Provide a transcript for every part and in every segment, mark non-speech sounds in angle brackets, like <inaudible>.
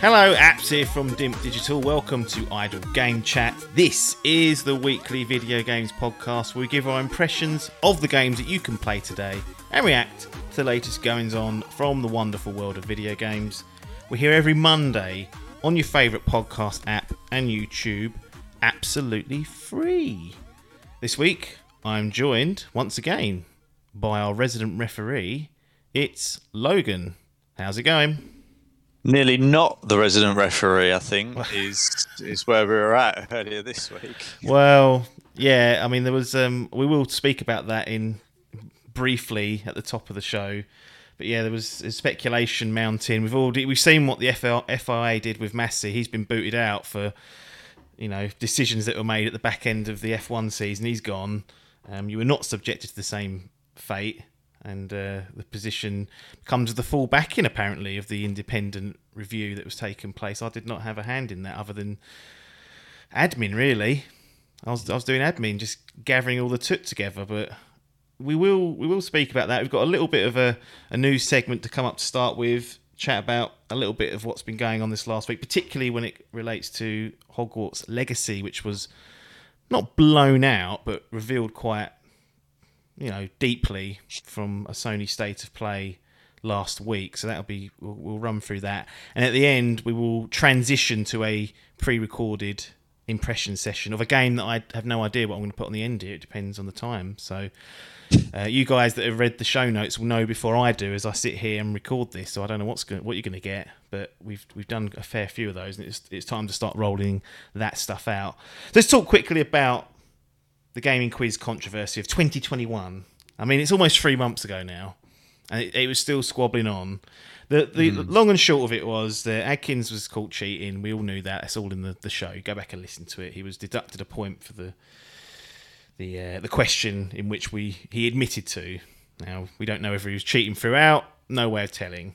Hello, apps here from Dimp Digital. Welcome to Idle Game Chat. This is the weekly video games podcast where we give our impressions of the games that you can play today and react to the latest goings on from the wonderful world of video games. We're here every Monday on your favourite podcast app and YouTube, absolutely free. This week, I'm joined once again by our resident referee. It's Logan. How's it going? Nearly not the resident referee, I think, <laughs> is is where we were at earlier this week. Well, yeah, I mean, there was. Um, we will speak about that in briefly at the top of the show, but yeah, there was speculation mounting. We've already we've seen what the FIA did with Masi. He's been booted out for you know decisions that were made at the back end of the F1 season. He's gone. Um, you were not subjected to the same fate and uh, the position comes with the full backing apparently of the independent review that was taking place. I did not have a hand in that other than admin really. I was I was doing admin, just gathering all the toot together, but we will we will speak about that. We've got a little bit of a, a news segment to come up to start with, chat about a little bit of what's been going on this last week, particularly when it relates to Hogwarts Legacy, which was not blown out but revealed quite you know, deeply from a Sony state of play last week. So that'll be we'll, we'll, run through that, and at the end we will transition to a pre-recorded impression session of a game that I have no idea what I'm going to put on the end here. It depends on the time. So. Uh, you guys that have read the show notes will know before I do, as I sit here and record this. So I don't know what's going, what you're going to get, but we've we've done a fair few of those, and it's it's time to start rolling that stuff out. Let's talk quickly about the gaming quiz controversy of 2021. I mean, it's almost three months ago now, and it, it was still squabbling on. The the mm. long and short of it was that Adkins was caught cheating. We all knew that. It's all in the, the show. Go back and listen to it. He was deducted a point for the the uh, the question in which we he admitted to. Now we don't know if he was cheating throughout. No way of telling.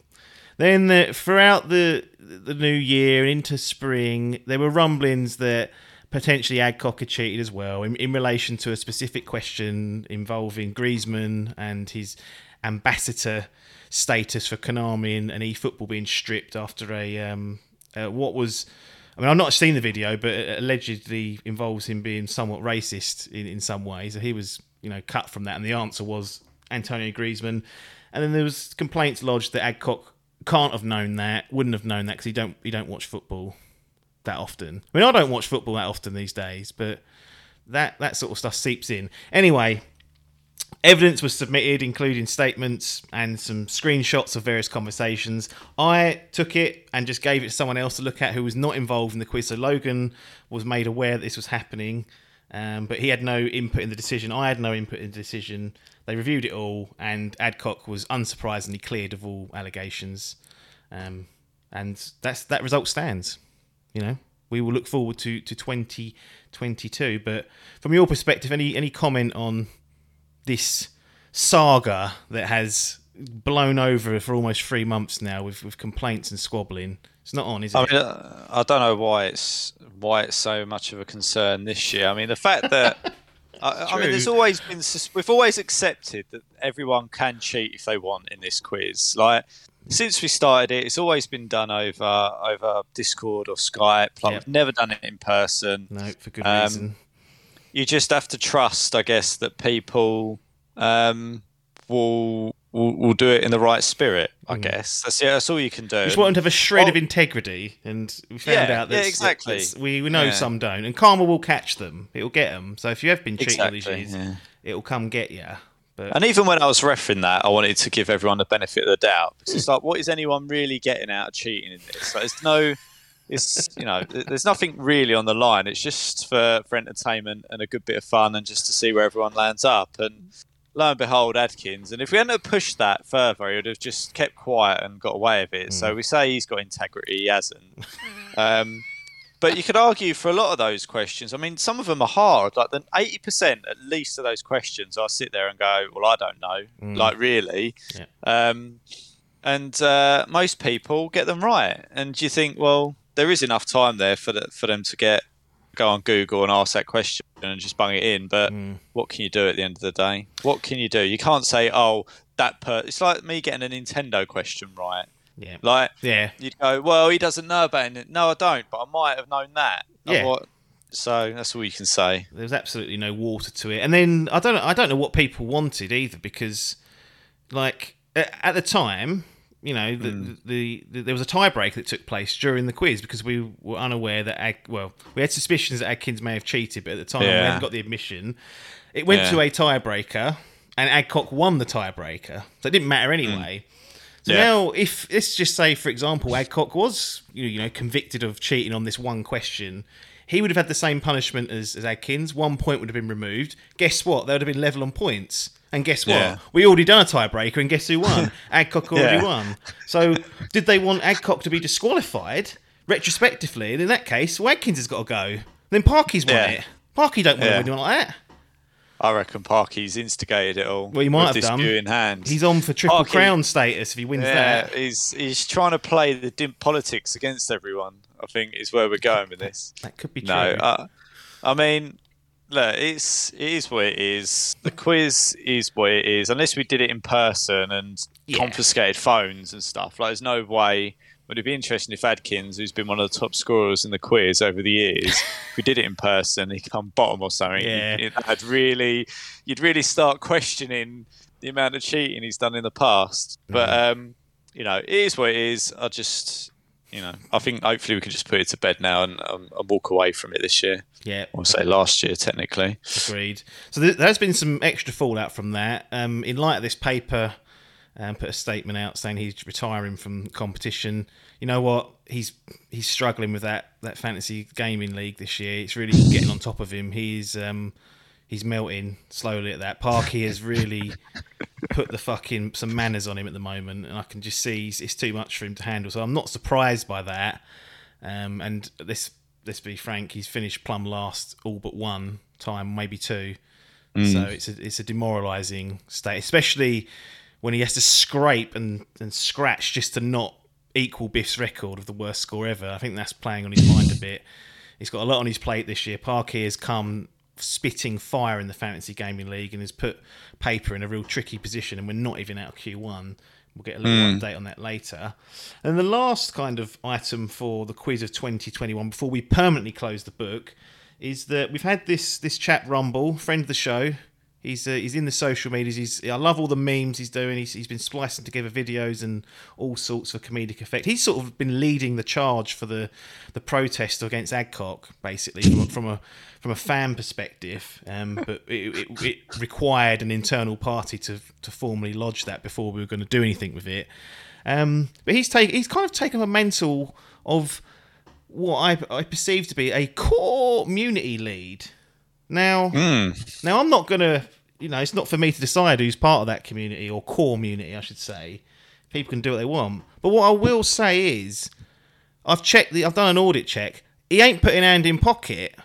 Then the, throughout the the new year into spring, there were rumblings that potentially Adcock had cheated as well in, in relation to a specific question involving Griezmann and his ambassador status for Konami and, and eFootball being stripped after a um, uh, what was. I mean, I've not seen the video, but it allegedly involves him being somewhat racist in, in some ways. So he was, you know, cut from that, and the answer was Antonio Griezmann. And then there was complaints lodged that Adcock can't have known that, wouldn't have known that because he don't he don't watch football that often. I mean, I don't watch football that often these days, but that that sort of stuff seeps in. Anyway, evidence was submitted, including statements and some screenshots of various conversations. I took it and just gave it to someone else to look at who was not involved in the quiz. So Logan was made aware that this was happening, um, but he had no input in the decision. I had no input in the decision. They reviewed it all, and Adcock was unsurprisingly cleared of all allegations. Um, and that's that result stands you know, we will look forward to to 2022. But from your perspective, any any comment on this saga that has blown over for almost three months now with, with complaints and squabbling? It's not on, is it? I mean, uh, I don't know why it's why it's so much of a concern this year. I mean, the fact that <laughs> I, I, mean, there's always been we've always accepted that everyone can cheat if they want in this quiz. Like since we started it, it's always been done over over Discord or Skype. Like yep. we've never done it in person. No, for good um, reason. You just have to trust, I guess, that people um, will, will, will do it in the right spirit. I mm. guess that's yeah, that's all you can do. You just want to have a shred of integrity, and we found yeah, out that yeah, exactly. we we know yeah. some don't, and karma will catch them. It'll get them. So if you have been cheating exactly, these years, it'll come get you. But and even when I was referring that, I wanted to give everyone the benefit of the doubt because it's like, what is anyone really getting out of cheating in this? Like, there's no, it's you know, there's nothing really on the line. It's just for for entertainment and a good bit of fun and just to see where everyone lands up. And lo and behold, Adkins. And if we hadn't pushed that further, he would have just kept quiet and got away with it. Mm. So we say he's got integrity, he hasn't. <laughs> um, but you could argue for a lot of those questions. I mean, some of them are hard. Like the eighty percent at least of those questions, I sit there and go, "Well, I don't know." Mm. Like really, Yeah. um, and uh, most people get them right. And you think, well, there is enough time there for the, for them to get go on Google and ask that question and just bung it in. But Mm. what can you do at the end of the day? What can you do? You can't say, "Oh, that per." It's like me getting a Nintendo question right. Yeah. Like Yeah. you'd go, well, he doesn't know about it. No, I don't, but I might have known that. Yeah. what- so that's all you can say. There was absolutely no water to it. And then I don't know, I don't know what people wanted either because, like at the time, you know, the, hmm. the, the, there was a tiebreak that took place during the quiz because we were unaware that Ag, well, we had suspicions that Adkins may have cheated, but at the time we Yeah. hadn't got the admission. It went Yeah. to a tiebreaker, and Adcock won the tiebreaker, so it didn't matter hmm. anyway. So Yeah. now, if let's just say, for example, Adcock was you you know convicted of cheating on this one question, he would have had the same punishment as, as Adkins. One point would have been removed. Guess what? They would have been level on points. And guess what? Yeah. We already done a tiebreaker, and guess who won? <laughs> Adcock already Yeah. won. So, did they want Adcock to be disqualified retrospectively? And in that case, well, Adkins has got to go. Then Parky's won Yeah. it. Parky don't want to win like that. I reckon Parky's instigated it all. Well, he might have this done. in hand. He's on for triple Parky- crown status if he wins yeah, that. he's he's trying to play the dim politics against everyone. I think is where we're going with this. That could be true. No, uh, I mean, look, it's it is what it is. The quiz is what it is. Unless we did it in person and Yeah. confiscated phones and stuff, like there's no way. Would it be interesting if Adkins, who's been one of the top scorers in the quiz over the years, <laughs> if we did it in person, he'd come bottom or something. Yeah. You'd, would really, you'd really start questioning the amount of cheating he's done in the past. But um, you know, it is what it is. I just, you know, I think hopefully we can just put it to bed now and, um, and walk away from it this year. yeah, Or say last year, technically. Agreed. So there, there's been some extra fallout from that. Um, in light of this paper, um, put a statement out saying he's retiring from competition. You know what? He's he's struggling with that that fantasy gaming league this year. It's really <laughs> getting on top of him. He's um, he's melting slowly at that. Parky has really put the fucking some manners on him at the moment, and I can just see it's, it's too much for him to handle. So I'm not surprised by that. Um, and this, let's be frank, he's finished plumb last all but one time, maybe two. So it's a, it's a demoralising state, especially when he has to scrape and, and scratch just to not equal Biff's record of the worst score ever. I think that's playing on his mind a bit. He's got a lot on his plate this year. Parky has come spitting fire in the fantasy gaming league and has put paper in a real tricky position, and we're not even out of Q1. We'll get a little hmm. update on that later. And the last kind of item for the quiz of 2021 before we permanently close the book is that we've had this this chat Rumble, friend of the show. He's uh, he's in the social medias. He's I love all the memes he's doing. He's, he's been splicing together videos and all sorts of comedic effect. He's sort of been leading the charge for the the protest against Adcock, basically from, from a from a fan perspective. Um, <laughs> but it, it, it required an internal party to to formally lodge that before we were going to do anything with it. Um, but he's take he's kind of taken a mantle of what I, I perceive to be a core community lead. Now, now I'm not gonna, you know, it's not for me to decide who's part of that community or core community, I should say. People can do what they want. But what I will say is, I've checked the, I've done an audit check. He ain't putting hand in pocket.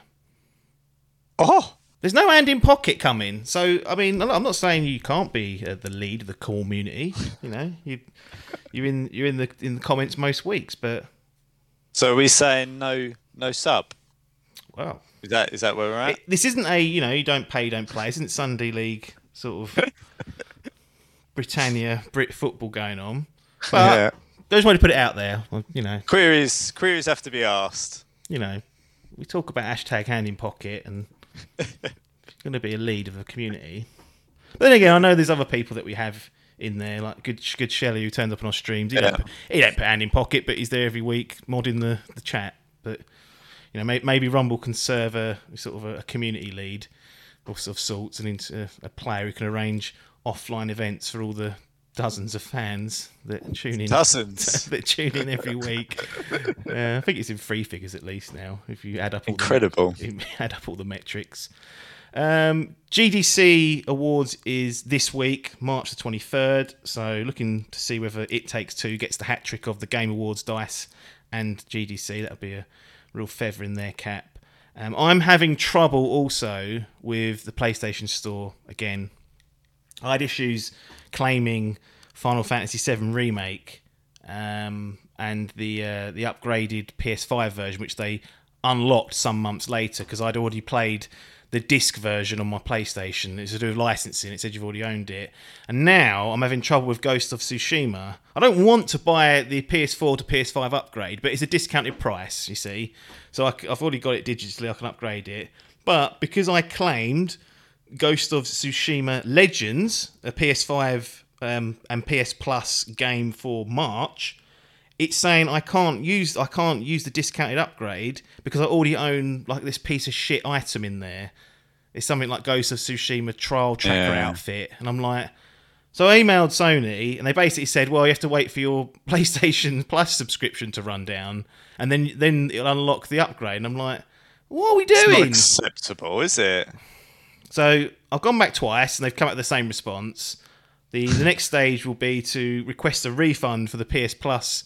Oh, There's no hand in pocket coming. So I mean, I'm not saying you can't be uh, the lead of the core community. You know, you you're in you're in the in the comments most weeks, but so are we saying no, no sub? well, Is that is that where we're at? it, this isn't a you know you don't pay you don't play. This isn't Sunday League sort of <laughs> Britannia Brit football going on. <laughs> But Yeah. I just wanted to put it out there. You know, Queries queries have to be asked. you know, we talk about hashtag hand in pocket and <laughs> going to be a lead of a community. But then again, I know there's other people that we have in there, like good good Shelley who turns up on our streams. He, Yeah. don't, he don't put hand in pocket, but he's there every week modding the, the chat. But you know, may, maybe Rumble can serve a sort of a, community lead of, of sorts, and into a player who can arrange offline events for all the dozens of fans that tune in Dozens. <laughs> that tune in every week. Uh, I think it's in three figures at least now. If you add up all Incredible. <laughs> the, add up all the metrics. Um, GDC Awards is this week, March the twenty third. So looking to see whether It Takes Two gets the hat trick of the Game Awards dice and GDC. That'll be a real feather in their cap. Um, I'm having trouble also with the PlayStation Store again. I had issues claiming Final Fantasy VII Remake um, and the uh, the upgraded PS5 version, which they unlocked some months later because I'd already played the disc version on my PlayStation. It's to do with licensing. It said you've already owned it, and now I'm having trouble with Ghost of Tsushima. I don't want to buy the PS4 to PS5 upgrade, but it's a discounted price. You see, so I, have already got it digitally. I can upgrade it, but because I claimed Ghost of Tsushima Legends, a PS5 um, and PS Plus game for March, it's saying I can't use I can't use the discounted upgrade because I already own like this piece of shit item in there. It's something like Ghost of Tsushima trial tracker Yeah. outfit, and I'm like, so I emailed Sony, and they basically said, well, you have to wait for your <laughs> PlayStation Plus subscription to run down, and then then it'll unlock the upgrade. And I'm like, what are we doing? It's not acceptable, is it? So I've gone back twice, and they've come up with the same response. The the next stage will be to request a refund for the PS Plus.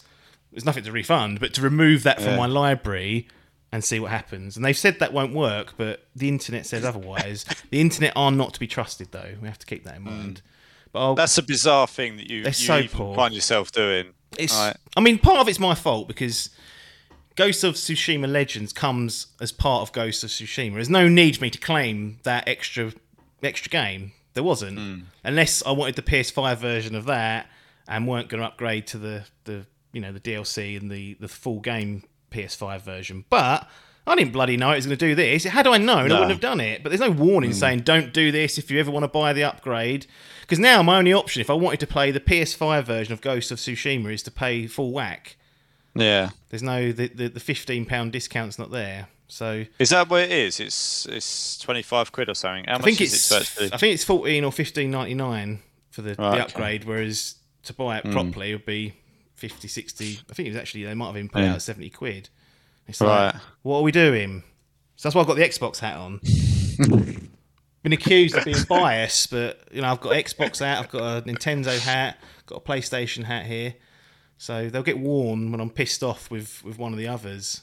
There's nothing to refund, but to remove that from Yeah. my library and see what happens. And they've said that won't work, but the internet says otherwise. <laughs> the internet are not to be trusted, though. We have to keep that in mind. But I'll, That's a bizarre thing that you, you so even find yourself doing. It's. Right. I mean, part of it's my fault because Ghost of Tsushima Legends comes as part of Ghost of Tsushima. There's no need for me to claim that extra extra game. There wasn't, Hmm. unless I wanted the PS5 version of that and weren't going to upgrade to the the you know the DLC and the the full game PS5 version. But I didn't bloody know it was going to do this. Had I known, I wouldn't have done it. But there's no warning Hmm. saying don't do this if you ever want to buy the upgrade. Because now my only option, if I wanted to play the PS5 version of Ghost of Tsushima, is to pay full whack. Yeah. There's no the the, the fifteen pound discount's not there. So Is that what it is? It's it's twenty five quid or something. How I much think is it's it? I think it's fourteen or fifteen ninety nine for the, Right, the okay. Upgrade, whereas to buy it properly would be 50, 60. I think it was actually they might have even put Yeah. out seventy quid. It's like, Right. what are we doing? So that's why I've got the Xbox hat on. <laughs> Been accused of being biased, but you know I've got Xbox hat, I've got a Nintendo hat, got a PlayStation hat here, so they'll get worn when I'm pissed off with with one of the others.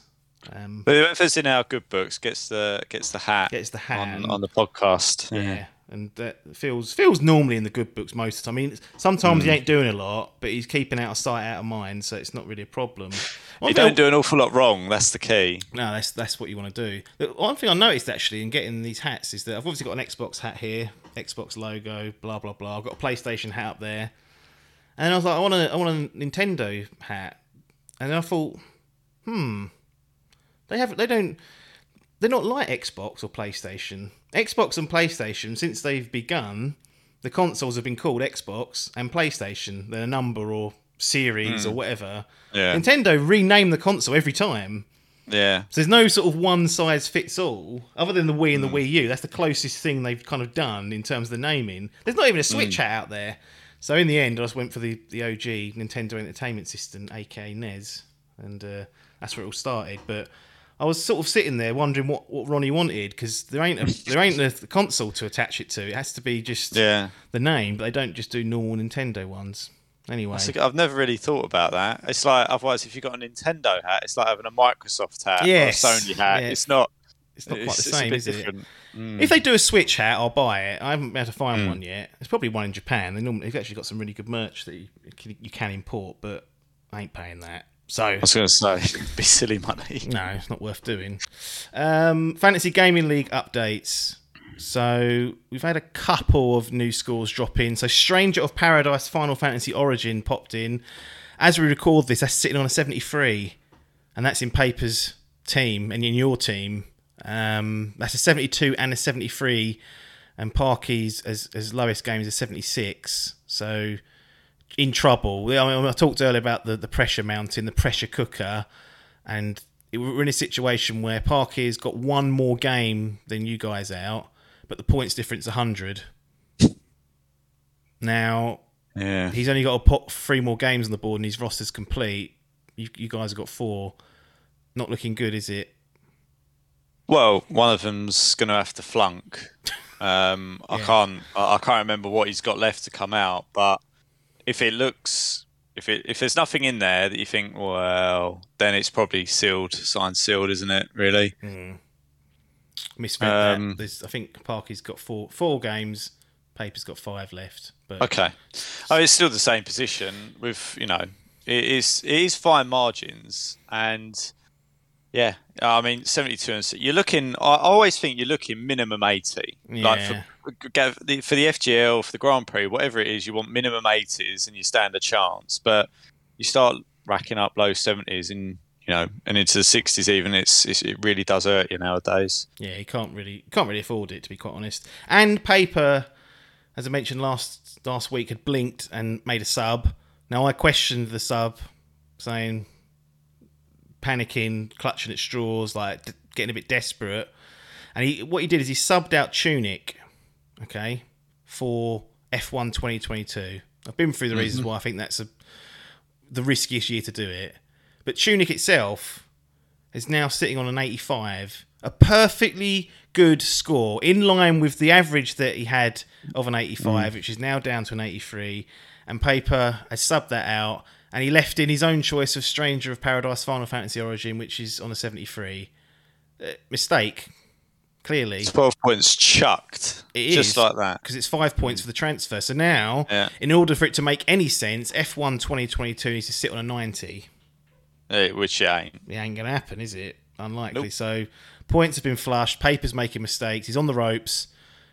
Um, But whoever's in our good books gets the gets the hat, Gets the hat. on, on the podcast. Yeah, and that feels feels normally in the good books most of the time. I mean, sometimes he ain't doing a lot, but he's keeping out of sight, out of mind, so it's not really a problem. One You thing don't do an awful lot wrong. That's the key. No, that's that's what you want to do. The one thing I noticed actually in getting these hats is that I've obviously got an Xbox hat here, Xbox logo, blah blah blah. I've got a PlayStation hat up there, and I was like, I want a I want a Nintendo hat, and then I thought, hmm, they have they don't they're not like Xbox or PlayStation. Xbox and PlayStation since they've begun, the consoles have been called Xbox and PlayStation. They're a number or series or hmm. whatever. Yeah. Nintendo rename the console every time. Yeah. So there's no sort of one size fits all, other than the Wii and the hmm. Wii U. That's the closest thing they've kind of done in terms of the naming. There's not even a Switch hmm. hat out there. So in the end, I just went for the, the OG Nintendo Entertainment System, aka NES, and uh, that's where it all started. But I was sort of sitting there wondering what, what Ronnie wanted because there ain't a, there ain't a <laughs> console to attach it to. It has to be just Yeah. the name, but they don't just do normal Nintendo ones. Anyway, I've never really thought about that. It's like otherwise, if you've got a Nintendo hat, it's like having a Microsoft hat Yes, or a Sony hat. yeah. It's not. it's not quite it's, the same, is it? different. If they do a Switch hat, I'll buy it. I haven't been able to find Hmm. one yet. There's probably one in Japan. They normally, they've actually got some really good merch that you, you can import, but I ain't paying that. So I was going to say, <laughs> be silly money. no, it's not worth doing. Um, Fantasy Gaming League updates. So we've had a couple of new scores drop in. So Stranger of Paradise Final Fantasy Origin popped in. As we record this, that's sitting on a 73, and that's in Paper's team and in your team. Um, that's a 72 and a 73, and Parky's as as lowest game is a 76. So in trouble. I, mean, I talked earlier about the, the pressure mountain, the pressure cooker, and it- we're in a situation where Parky's got one more game than you guys out, but the points difference 100. Now, Yeah. he's only got to put three more games on the board and his roster's complete. You, you guys have got four. Not looking good, is it? Well, one of them's going to have to flunk. <laughs> Um, I can't. I can't remember what he's got left to come out. But if it looks If it if there's nothing in there that you think, well, then it's probably sealed, signed, sealed, isn't it? Really? Misread Um. There's, I think Parky's got four four games. Paper's got five left. But Okay. Oh, it's still the same position with you know it is it is fine margins and yeah I mean seventy two and s- you're looking I always think you're looking minimum eighty like Yeah. for go- the- for the FGL for the Grand Prix whatever it is you want minimum eighties and you stand a chance but you start racking up low seventies and you know and into the sixties even it's, it's it really does hurt you nowadays. Yeah, he can't really can't really afford it to be quite honest. And paper, as I mentioned last last week, had blinked and made a sub. Now I questioned the sub, saying panicking, clutching at straws, like d- getting a bit desperate. And he what he did is he subbed out Tunic, okay, for F1 2022. I've been through the reasons why I think that's a the riskiest year to do it. But Tunic itself is now sitting on an 85, a perfectly good score, in line with the average that he had of an 85, which is now down to an 83. And Paper has subbed that out, and he left in his own choice of Stranger of Paradise Final Fantasy Origin, which is on a 73. Uh, mistake, clearly. Twelve points chucked It just is, like that. because it's five points for the transfer. So now, Yeah. in order for it to make any sense, F1 2022 needs to sit on a 90. Eh, which it ain't. It ain't going to happen, is it? Unlikely. Nope. So points have been flushed. Paper's making mistakes. He's on the ropes.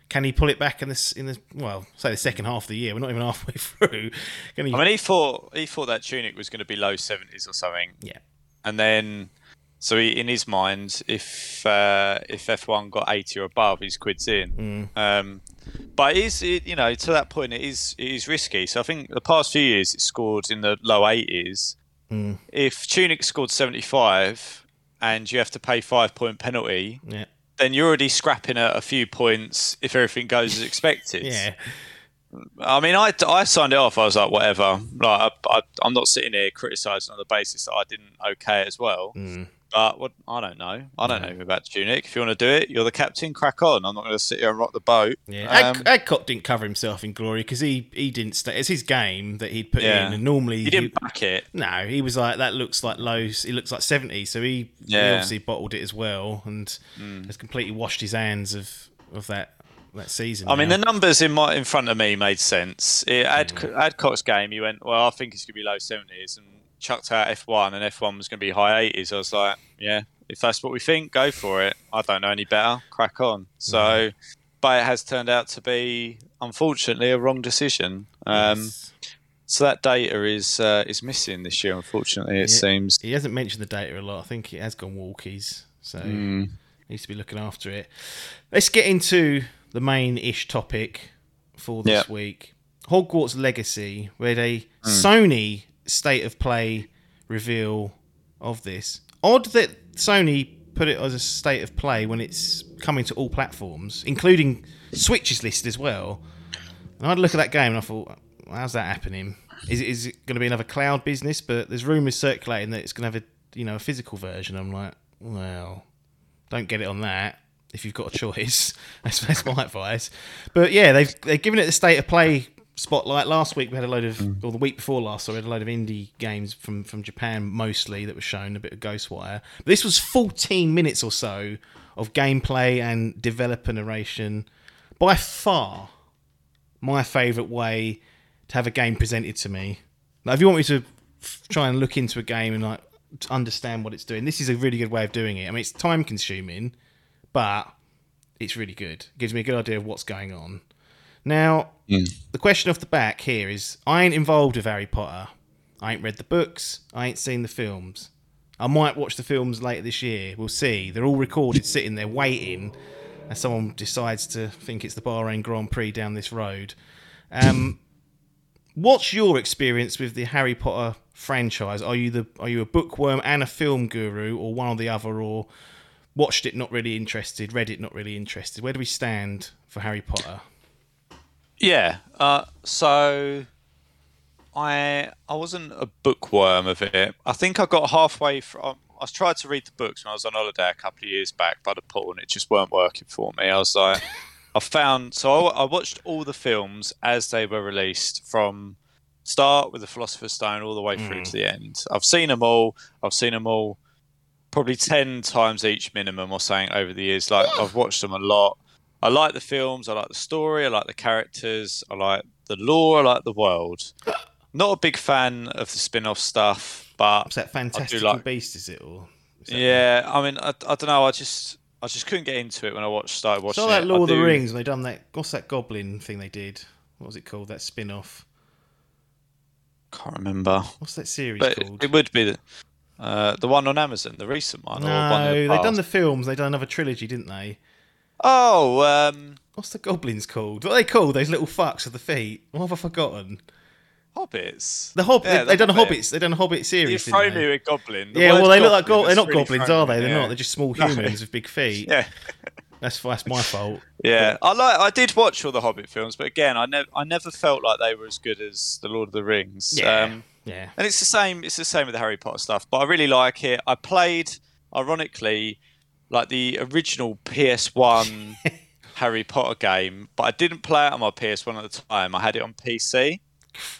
Can he pull it back in this? In the well, say the second half of the year. We're not even halfway <laughs> through. Can he? I mean, he thought he thought that tunic was going to be low seventies or something, yeah. and then so he, in his mind, if uh, if F one got eighty or above, he's quids in. Um, but it is it, you know to that point, it is it is risky. So I think the past few years, it scored in the low eighties. If Tunic scored seventy five, and you have to pay five point penalty, Yeah. then you're already scrapping a, a few points if everything goes as expected. <laughs> Yeah. I mean, I, I signed it off. I was like, whatever. Like, I, I, I'm not sitting here criticising on the basis that I didn't okay it as well. Mm. But what I don't know. I don't know about Tunic. If you want to do it, you're the captain. Crack on. I'm not going to sit here and rock the boat. Yeah. Um, Ad- Adcock didn't cover himself in glory because he he didn't. Stay, it's his game that he'd put Yeah. in, and normally he didn't back it. No, he was like that. Looks like low. He looks like seventy. So he, he obviously bottled it as well, and has completely washed his hands of of that that season. I mean, the numbers in my in front of me made sense. It, Ad, Adcock's game, he went, well, I think it's going to be low 70s, and chucked out F1, and F1 was going to be high 80s. I was like, yeah, if that's what we think, go for it. I don't know any better. Crack on. So, but it has turned out to be, unfortunately, a wrong decision. Um, Yes. So that data is uh, is missing this year. Unfortunately, it Yeah. seems. he hasn't mentioned the data a lot. I think it has gone walkies, so Hmm. needs to be looking after it. Let's get into the main ish topic for this Yeah. week: Hogwarts Legacy, where they Hmm. Sony state of play reveal of this. Odd that Sony put it as a state of play when it's coming to all platforms, including Switch's list as well. And I had a look at that game and I thought, how's that happening? Is it, is it going to be another cloud business? But there's rumours circulating that it's going to have a you know a physical version. I'm like, well, don't get it on that if you've got a <laughs> choice. that's, that's my advice. But yeah, they've they've given it the state of play spotlight. Last week we had a load of, hmm. or the week before last, so we had a load of indie games from from Japan mostly that were shown, a bit of Ghostwire. But this was 14 minutes or so of gameplay and developer narration. By far, my favourite way to have a game presented to me. Now, if you want me to f- try and look into a game and like to understand what it's doing, this is a really good way of doing it. I mean, it's time consuming, but it's really good. gives me a good idea of what's going on. Now, the question off the back here is: I ain't involved with Harry Potter. I ain't read the books. I ain't seen the films. I might watch the films later this year. We'll see. They're all recorded, sitting there waiting, as someone decides to think it's the Bahrain Grand Prix down this road. Um, <clears throat> what's your experience with the Harry Potter franchise? Are you the are you a bookworm and a film guru, or one or the other, or watched it not really interested, read it not really interested? Where do we stand for Harry Potter? Yeah. Uh, so I I wasn't a bookworm of it. I think I got halfway from. I tried to read the books when I was on holiday a couple of years back by the pool, and it just weren't working for me. I was like, <laughs> I found so I, I watched all the films as they were released from start with the Philosopher's Stone all the way through to the end. I've seen them all. I've seen them all probably 10 times each minimum or something over the years. Like, I've watched them a lot. I like the films. I like the story. I like the characters. I like the lore. I like the world. <gasps> Not a big fan of the spin off stuff, but. What's that Fantastic like- Beast? Is it or? is Yeah, I mean, I, I don't know. I just. I just couldn't get into it when I watched started watching So that it. Lord of the Rings, and they done that. What's that Goblin thing they did? What was it called? That spin off. Can't remember. What's that series But called? it would be the, uh, the one on Amazon, the recent one. or one no, they the done the films. They done another trilogy, didn't they? Oh, um, What's the goblins called? What are they called? Those little fucks with the feet. What have I forgotten? Hobbits. The Hobbit. Yeah, they, the done Hobbit. Hobbits. They done a Hobbit You series. throw didn't me with goblin. The Yeah, well, they look like go- they're not really goblins, are they? They're yeah. not. They're just small <laughs> No. humans with big feet. Yeah, That's that's my fault. yeah. I like. I did watch all the Hobbit films, but again, I never, I never felt like they were as good as the Lord of the Rings. Yeah. Um, Yeah. and it's the same. It's the same with the Harry Potter stuff. But I really like it. I played, ironically, like the original PS1 <laughs> Harry Potter game, but I didn't play it on my PS1 at the time. I had it on PC.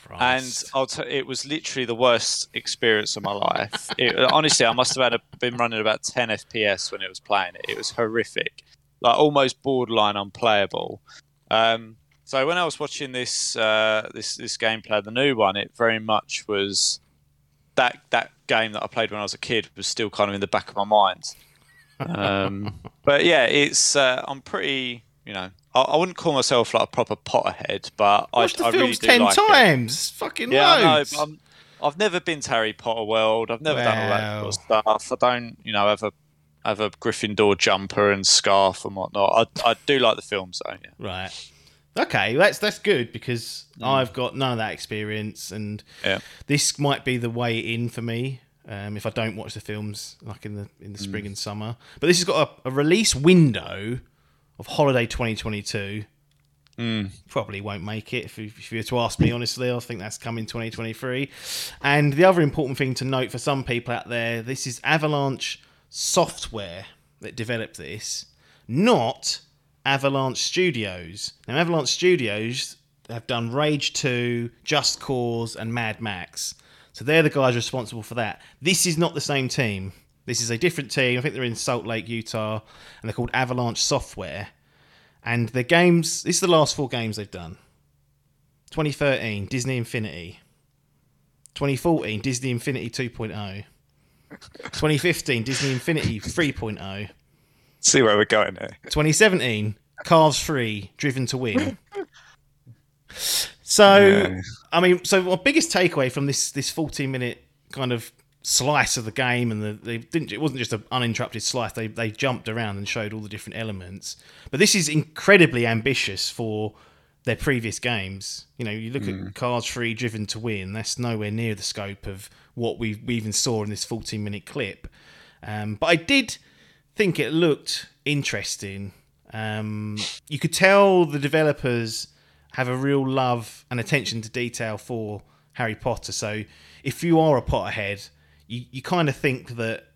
And Christ. I'll t- it was literally the worst experience of my life. It, honestly, I must have had a, been running about 10 FPS when it was playing it. It was horrific, like almost borderline unplayable. Um, so when I was watching this uh, this this gameplay, the new one, it very much was that that game that I played when I was a kid was still kind of in the back of my mind. Um, <laughs> but yeah, it's uh, I'm pretty you know I, I wouldn't call myself like a proper Potterhead, but I, Watched the I really films do ten like it. times. Fucking Yeah, I know, loads. but I'm, I've never been to Harry Potter World. I've never done all that sort of stuff. I don't, you know, have a have a Gryffindor jumper and scarf and whatnot. I, I do like the films though. Yeah. Right. Okay, that's that's good because I've got none of that experience, and Yeah. this might be the way in for me um, if I don't watch the films like in the in the spring and summer. But this has got a, a release window of holiday 2022. Probably won't make it if if you were to ask me honestly. I think that's coming 2023. And the other important thing to note for some people out there, this is Avalanche software that developed this, not Avalanche Studios. Now, Avalanche Studios have done Rage 2, Just Cause, and Mad Max. So they're the guys responsible for that. This is not the same team. This is a different team. I think they're in Salt Lake, Utah, and they're called Avalanche Software. And their games, this is the last four games they've done 2013, Disney Infinity. 2014, Disney Infinity 2.0. 2015, Disney Infinity 3.0. See where we're going here. 2017, Cars 3, Driven to Win. <laughs> So, I mean, so my biggest takeaway from this this 14 minute kind of slice of the game, and the, they didn't. It wasn't just an uninterrupted slice. They they jumped around and showed all the different elements. But this is incredibly ambitious for their previous games. You know, you look at Cars 3, Driven to Win. That's nowhere near the scope of what we we even saw in this 14 minute clip. Um, but I did think it looked interesting. Um, you could tell the developers have a real love and attention to detail for Harry Potter. So if you are a Potterhead, you, you kind of think that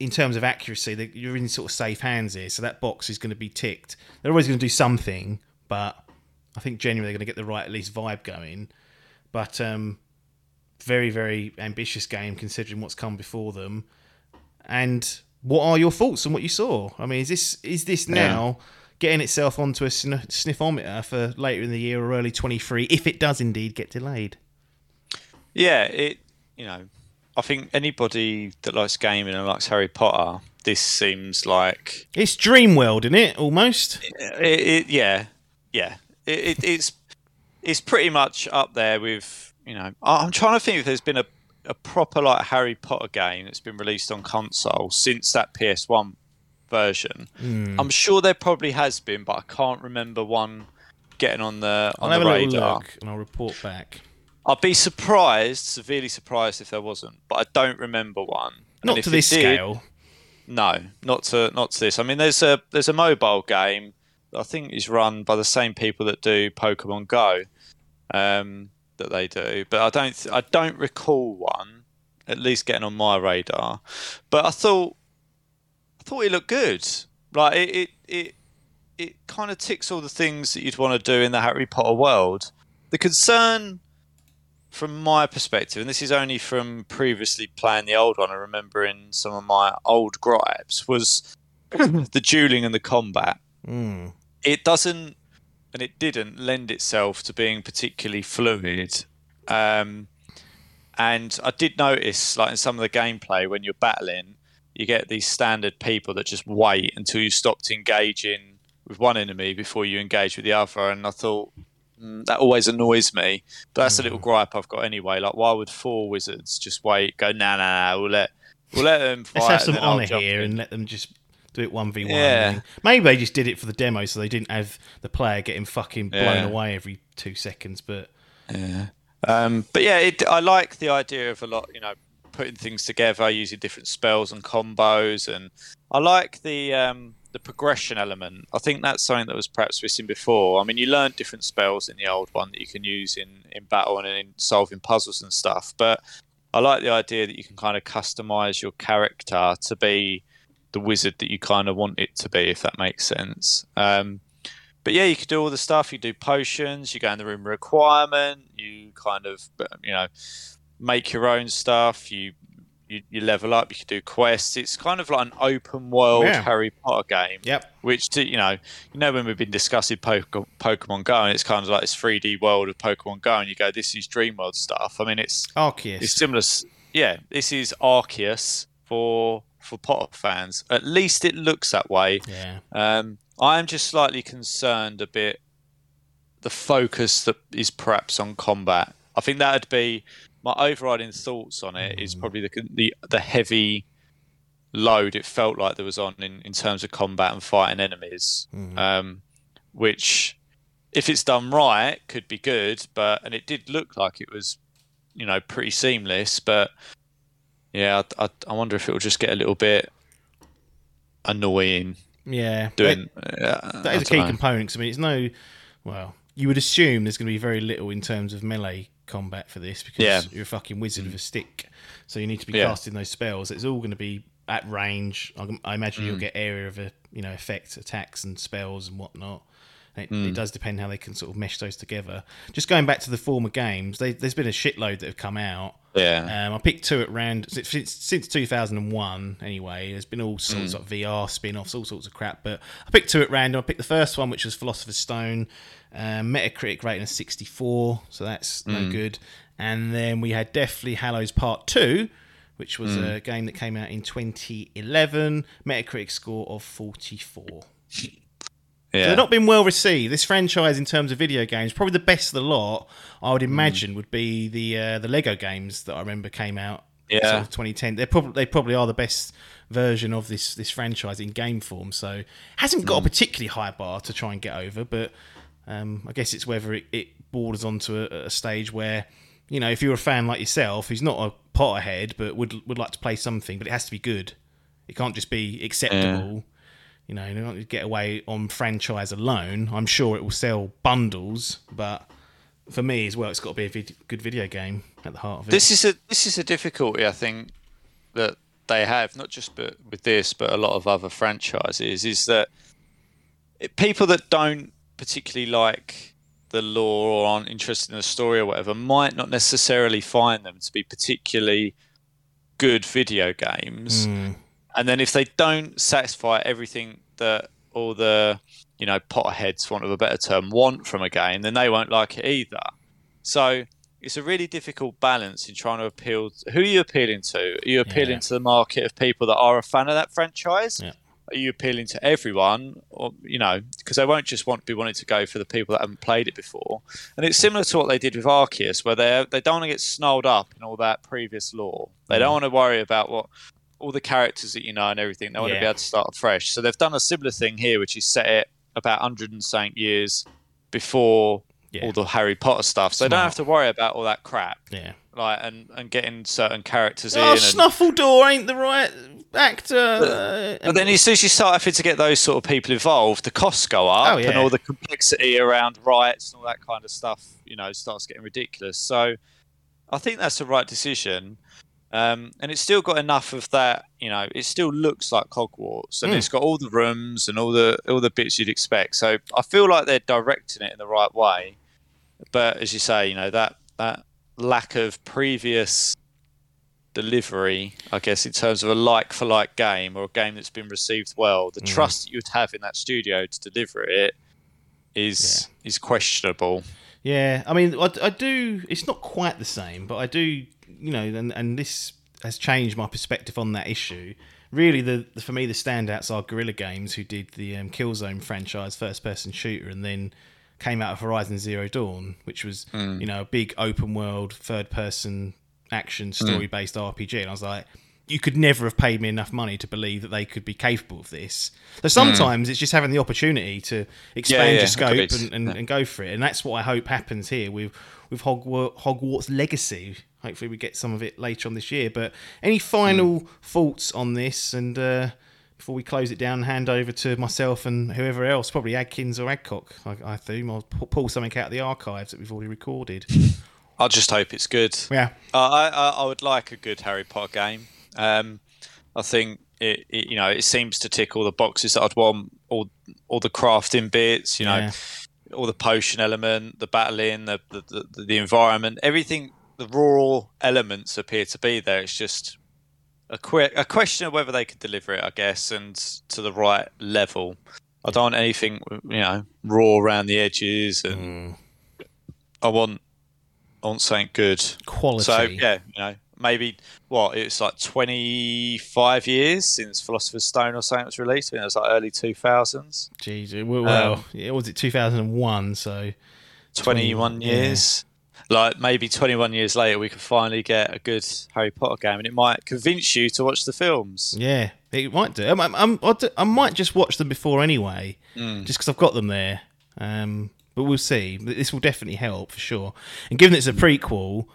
in terms of accuracy, that you're in sort of safe hands here. So that box is going to be ticked. They're always going to do something, but I think generally they're going to get the right at least vibe going. But um, very very ambitious game considering what's come before them. And what are your thoughts on what you saw? I mean, is this is this now getting itself onto a sn- sniffometer for later in the year or early 23 if it does indeed get delayed? Yeah, it. You know, I think anybody that likes gaming and likes Harry Potter, this seems like It's Dreamworld, isn't it? Almost. it, it, yeah, yeah. It, it, it's it's pretty much up there with you know. I'm trying to think if there's been a, a proper like Harry Potter game that's been released on console since that PS1 version. I'm sure there probably has been, but I can't remember one getting on the I'll on have the a radar. look and I'll report back. I'd be surprised, severely surprised if there wasn't, but I don't remember one. Not to this did- scale. no, not to not to this. I mean, there's a there's a mobile game I think is run by the same people that do Pokemon Go, um, that they do. But I don't th- I don't recall one at least getting on my radar. But I thought thought it looked good. Like it it it, it kind of ticks all the things that you'd want to do in the Harry Potter world. The concern from my perspective, and this is only from previously playing the old one and remembering some of my old gripes, was <coughs> the dueling and the combat. Mm. It doesn't, and it didn't lend itself to being particularly fluid. Um, and I did notice, like in some of the gameplay, when you're battling, you get these standard people that just wait until you stopped engaging with one enemy before you engage with the other. And I thought mm, that always annoys me. But that's a little gripe I've got anyway. Like, why would four wizards just wait? Go, nah, nah, nah. We'll let we'll let them fight. Let's have some honour here in." and let them just do it one v one. Maybe they just did it for the demo, so they didn't have the player getting fucking blown Yeah. away every two seconds. But Yeah. Um, but yeah, it, I like the idea of a lot, you know, putting things together using different spells and combos, and I like the um, the progression element. I think that's something that was perhaps missing before. I mean, you learned different spells in the old one that you can use in in battle and in solving puzzles and stuff, but I like the idea that you can kind of customize your character to be the wizard that you kind of want it to be, if that makes sense. Um, but yeah, you could do all the stuff. You do potions. You go in the room requirement. You kind of, you know, make your own stuff. You you, you level up. You could do quests. It's kind of like an open world Yeah. Harry Potter game. yep, Which to, you know, you know when we've been discussing Poke- Pokemon Go, and it's kind of like this 3D world of Pokemon Go, and you go, this is Dreamworld stuff. I mean, it's Arceus. it's similar. s- Yeah, this is Arceus for for Potter fans. At least it looks that way. yeah, Um, I am just slightly concerned a bit the focus that is perhaps on combat. I think that'd be my overriding thoughts on it is probably the the, the heavy load it felt like there was on in, in terms of combat and fighting enemies, Mhm. um, which if it's done right could be good. But and it did look like it was, you know, pretty seamless. But yeah, I, I, I wonder if it will just get a little bit annoying yeah. doing. That- uh, that is a key know. component. I mean, it's no. Well, you would assume there's going to be very little in terms of melee combat for this because Yeah. you're a fucking wizard with a stick, so you need to be Yeah. casting those spells. It's all going to be at range. I, I imagine Mm. you'll get area of a, you know effect attacks and spells and whatnot. And It, Mm. it does depend how they can sort of mesh those together. Just going back to the former games, they, there's been a shitload that have come out. Yeah, Um, I picked two at random since, since 2001. Anyway, there's been all Mm. sorts of VR spin-offs, all sorts of crap. But I picked two at random. I picked the first one, which was Philosopher's Stone, um, Metacritic rating of 64, so that's Mm. no good. And then we had Deathly Hallows Part Two, which was Mm. a game that came out in 2011, Metacritic score of 44. <laughs> So they've not been well received. This franchise, in terms of video games, probably the best of the lot. I would imagine would be the uh, the Lego games that I remember came out. Yeah. sort of 2010. They probably they probably are the best version of this this franchise in game form. So hasn't got a particularly high bar to try and get over, but um, I guess it's whether it, it borders onto a, a stage where you know if you're a fan like yourself who's not a Potterhead but would would like to play something, but it has to be good. It can't just be acceptable. You know, you don't get away on franchise alone. I'm sure it will sell bundles, but for me as well, it's got to be a vid- good video game at the heart of it. this is a this is a difficulty I think that they have not just but with this but a lot of other franchises is that people that don't particularly like the lore or aren't interested in the story or whatever might not necessarily find them to be particularly good video games. Mm, and then if they don't satisfy everything that all the you know potterheads for want of a better term want from a game then they won't like it either. So it's a really difficult balance in trying to appeal who are you appealing to? Are you appealing Yeah. to the market of people that are a fan of that franchise? Yeah. Are you appealing to everyone or you know because they won't just want to be wanting to go for the people that haven't played it before and it's similar to what they did with Arceus where they they don't want to get snarled up in all that previous lore they Mm. don't want to worry about what all the characters that you know and everything. They want to be able to start fresh. So they've done a similar thing here, which is set it about 100 and something years before Yeah. all the Harry Potter stuff. So they don't have to worry about all that crap, yeah. Like and and getting certain characters in. Oh, and, Snuffledore ain't the right actor. uh, but then as soon as you start having to get those sort of people involved, the costs go up, Oh, yeah. and all the complexity around rights and all that kind of stuff, you know, starts getting ridiculous. So I think that's the right decision. Um, and it's still got enough of that, you know. It still looks like Hogwarts, and Mm. it's got all the rooms and all the all the bits you'd expect. So I feel like they're directing it in the right way. But as you say, you know that that lack of previous delivery, I guess, in terms of a like for like game or a game that's been received well, the Mm. trust that you'd have in that studio to deliver it is is questionable. Yeah, I mean, I, I do. It's not quite the same, but I do. You know, and and this has changed my perspective on that issue. Really, the, the for me the standouts are Guerrilla Games, who did the um, Killzone franchise first person shooter, and then came out of Horizon Zero Dawn, which was you know a big open world third person action story based RPG, and I was like. You could never have paid me enough money to believe that they could be capable of this. So sometimes it's just having the opportunity to expand yeah, your scope and, and, and go for it. And that's what I hope happens here with with Hogwarts, Hogwarts Legacy. Hopefully, we get some of it later on this year. But any final Hmm. thoughts on this? And uh, before we close it down and hand over to myself and whoever else, probably Adkins or Adcock, I, I assume, I'll pu- pull something out of the archives that we've already recorded. <laughs> I just hope it's good. Yeah, Uh, I, I I would like a good Harry Potter game. Um, I think it, it you know it seems to tick all the boxes that I'd want. All all the crafting bits, you know, Yeah. all the potion element, the battling, the the, the the environment, everything. The raw elements appear to be there. It's just a que- a question of whether they could deliver it, I guess, and to the right level. I don't want anything, you know, raw around the edges, and I want I want something good. quality. So yeah, you know, maybe what it's like twenty five years since Philosopher's Stone or something was released. I think it was like early two thousands. Jeez, well, well Um, yeah, was it 2001? So Twenty one yeah. Like maybe twenty one years later we could finally get a good Harry Potter game and it might convince you to watch the films. Yeah, it might do. I'm, I'm, I'm, I'll do- I might just watch them before anyway, Mm. just because I've got them there. Um, but we'll see. This will definitely help for sure. And given it's a prequel,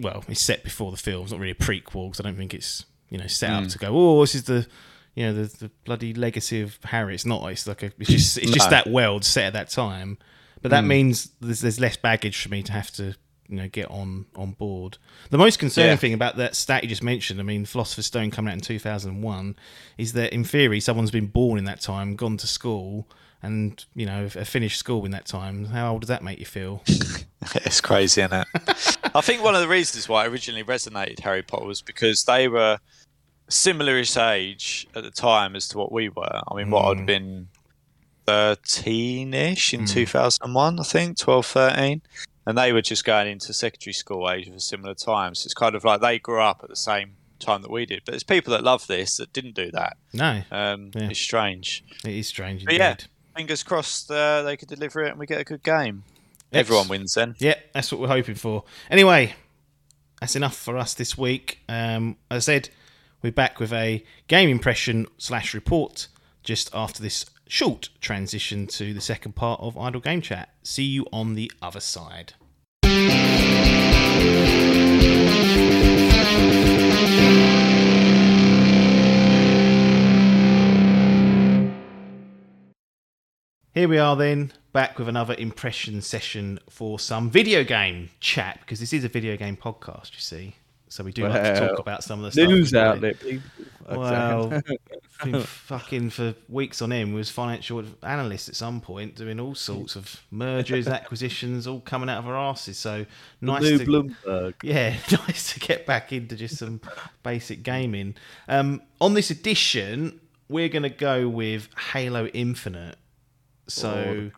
well, it's set before the film. It's not really a prequel because I don't think it's you know set Mm. up to go. Oh, this is the you know the, the bloody legacy of Harry. It's not. It's like a. It's just it's just No. that world set at that time. But Mm. that means there's, there's less baggage for me to have to you know get on on board. The most concerning Yeah. thing about that stat you just mentioned, I mean, Philosopher's Stone coming out in 2001, is that in theory someone's been born in that time, gone to school, and you know have finished school in that time. How old does that make you feel? <laughs> it's crazy, isn't it? <laughs> I think one of the reasons why I originally resonated Harry Potter was because they were similar-ish age at the time as to what we were. I mean, what I'd been 13-ish in 2001, I think, 12, 13. And they were just going into secondary school age at a similar time. So it's kind of like they grew up at the same time that we did. But there's people that love this that didn't do that. No, Um, Yeah. It's strange. it is strange. But Indeed. yeah, fingers crossed uh, they could deliver it and we get a good game. Everyone wins then. Yeah, that's what we're hoping for. Anyway, that's enough for us this week. Um, as I said, we're back with a game impression slash report just after this short transition to the second part of Idle Game Chat. See you on the other side. Here we are then, back with another impression session for some video game chat, because this is a video game podcast, you see. So we do like to talk about some of the stuff. News we play. outlet, people. Well, <laughs> been fucking for weeks on end was financial analysts at some point doing all sorts of mergers, <laughs> acquisitions, all coming out of our asses. So nice New to Bloomberg. yeah, <laughs> nice to get back into just some basic gaming. Um, on this edition, we're going to go with Halo Infinite. So,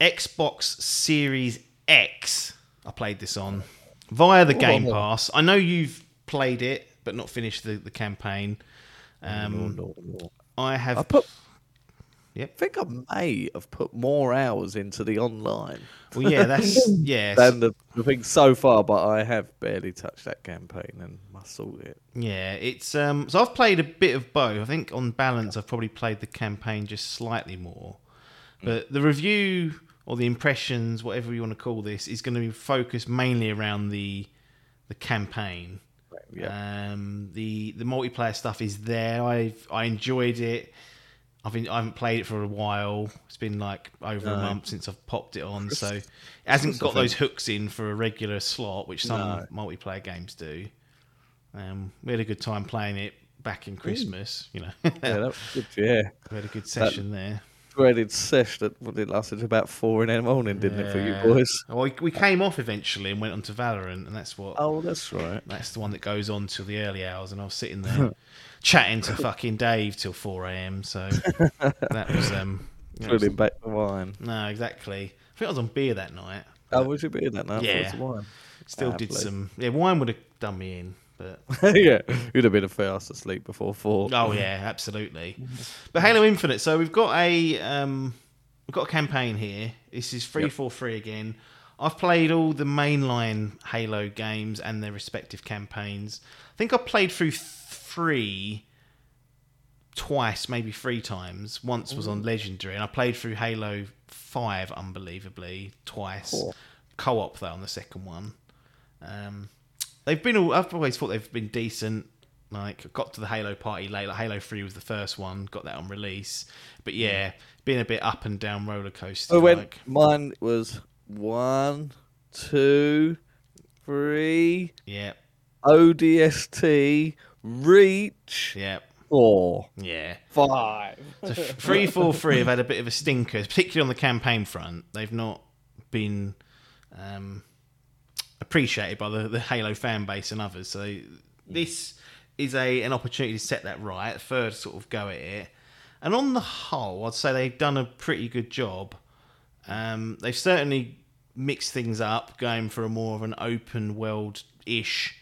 Xbox Series X, I played this on via the Game. Pass. I know you've played it, but not finished the, the campaign. Um, No, no, no. I have. I put. Yep. I think I may have put more hours into the online Well, yeah, <laughs> that's yeah, than the, the thing so far, but I have barely touched that campaign and must sort it. yeah. It's um. So I've played a bit of both. I think on balance, I've probably played the campaign just slightly more. But the review or the impressions, whatever you want to call this, is going to be focused mainly around the the campaign. Yeah. Um, the the multiplayer stuff is there. I I enjoyed it. I've been, I haven't played it for a while. It's been like over a month since I've popped it on, so it hasn't got those hooks in for a regular slot, which some No. multiplayer games do. Um, we had a good time playing it back in Christmas. You know, yeah, that was good. Yeah. <laughs> we had a good session there. Dreaded sesh that well, it lasted about four in the morning, didn't it, for you boys? Well, we, we came off eventually and went on to Valorant, and that's what Oh, that's right. that's the one that goes on till the early hours. And I was sitting there <laughs> chatting to fucking Dave till four a.m. So <laughs> that was um. was- back the wine. no, exactly. I think I was on beer that night. Oh, was you beer that night? Yeah. Wine? Still Ah, did some. Yeah, wine would have done me in, but <laughs> yeah, you'd have been a fast asleep before four. Oh yeah, absolutely. But Halo Infinite. So we've got a um, we've got a campaign here. This is free for free again. I've played all the mainline Halo games and their respective campaigns. I think I played through three twice, maybe three times. Once was on Legendary, and I played through Halo Five, unbelievably, twice. Oh. Co-op though on the second one. Um, they've been. All, I've always thought they've been decent. Like got to the Halo party late. Like Halo Three was the first one. Got that on release. But yeah, been a bit up and down roller coaster. I went. like, Mine was one, two, three, yeah, ODST, Reach, yeah, four, yeah. five. So three, four, three have had a bit of a stinker, particularly on the campaign front. They've not been um, appreciated by the, the Halo fan base and others. So this is a an opportunity to set that right. Third sort of go at it, and on the whole, I'd say they've done a pretty good job. Um, they've certainly mixed things up, going for a more of an open world ish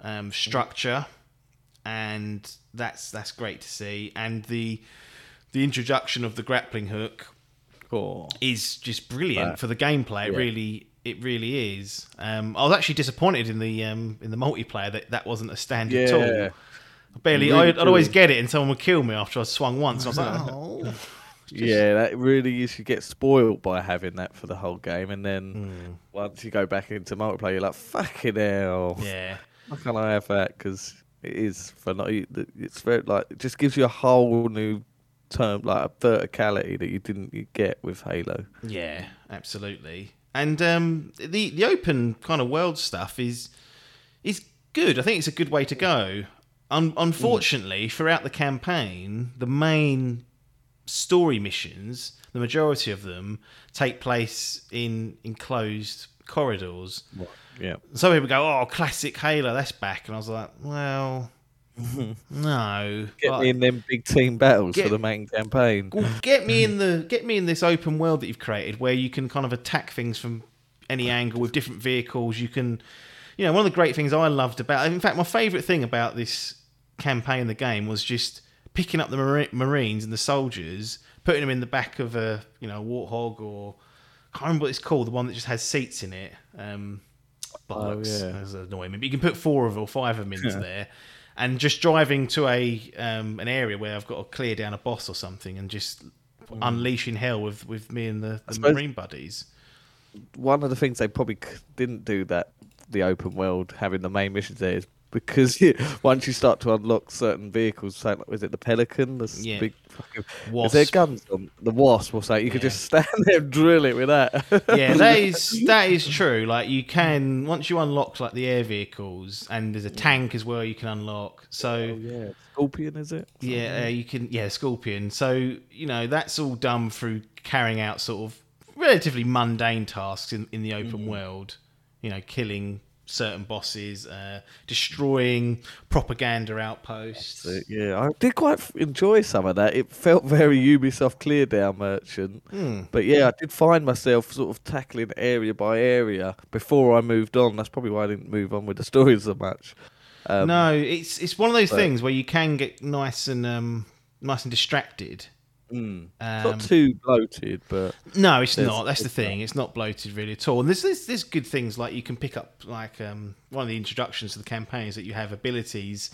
um, structure, and that's that's great to see. And the the introduction of the grappling hook is just brilliant Right. for the gameplay. It Yeah. really, it really is. Um, I was actually disappointed in the um, in the multiplayer that that wasn't a standard Yeah. tool. I barely, Really I'd, I'd always get it, and someone would kill me after I swung once. I was like, oh, <laughs> Yeah, that really you should get spoiled by having that for the whole game, and then Hmm. once you go back into multiplayer, you're like, "Fucking hell, yeah, how can I have that?" Because it is for not. It's very like it just gives you a whole new term, like a verticality that you didn't you get with Halo. yeah, absolutely. And um, the the open kind of world stuff is is good. I think it's a good way to go. Un- unfortunately, throughout the campaign, the main story missions, the majority of them take place in enclosed corridors. Yeah, Some people go, "Oh, classic Halo, that's back," and I was like, "Well, <laughs> no." get Like, me in them big team battles Get- for the main campaign. well, get me in the get me in this open world that you've created where you can kind of attack things from any angle with different vehicles. You can, you know, one of the great things I loved about, in fact, my favourite thing about this campaign, in the game, was just picking up the Mari- Marines and the soldiers, putting them in the back of a, you know, warthog or I can't remember what it's called, the one that just has seats in it. Um, bollocks, Oh, yeah. that's annoying. But you can put four of or five of them into there. And just driving to a um, an area where I've got to clear down a boss or something, and just unleashing hell with, with me and the, the marine buddies. One of the things they probably didn't do that the open world having the main missions there is because you, <laughs> once you start to unlock certain vehicles, say, like, was it the Pelican? The Yeah. big fucking, is Wasp. there guns on the Wasp or something? You could Yeah. just stand <laughs> there and drill it with that. yeah, that <laughs> is that is true. Like you can once you unlock like the air vehicles, and there's a tank as well you can unlock. So Oh, yeah, Scorpion is it? Yeah, uh, you can. Yeah, Scorpion. So you know that's all done through carrying out sort of relatively mundane tasks in, in the open world. You know, killing certain bosses, uh, destroying propaganda outposts. Yeah, I did quite enjoy some of that. It felt very Ubisoft Clear Down Merchant. Hmm. But yeah, I did find myself sort of tackling area by area before I moved on. That's probably why I didn't move on with the <laughs> story so much. Um, no, it's it's one of those but- things where you can get nice and um, nice and distracted. Mm, Um, not too bloated, but No, it's not. That's the thing. It's not bloated really at all. And there's, there's there's good things like you can pick up like um, one of the introductions to the campaign is that you have abilities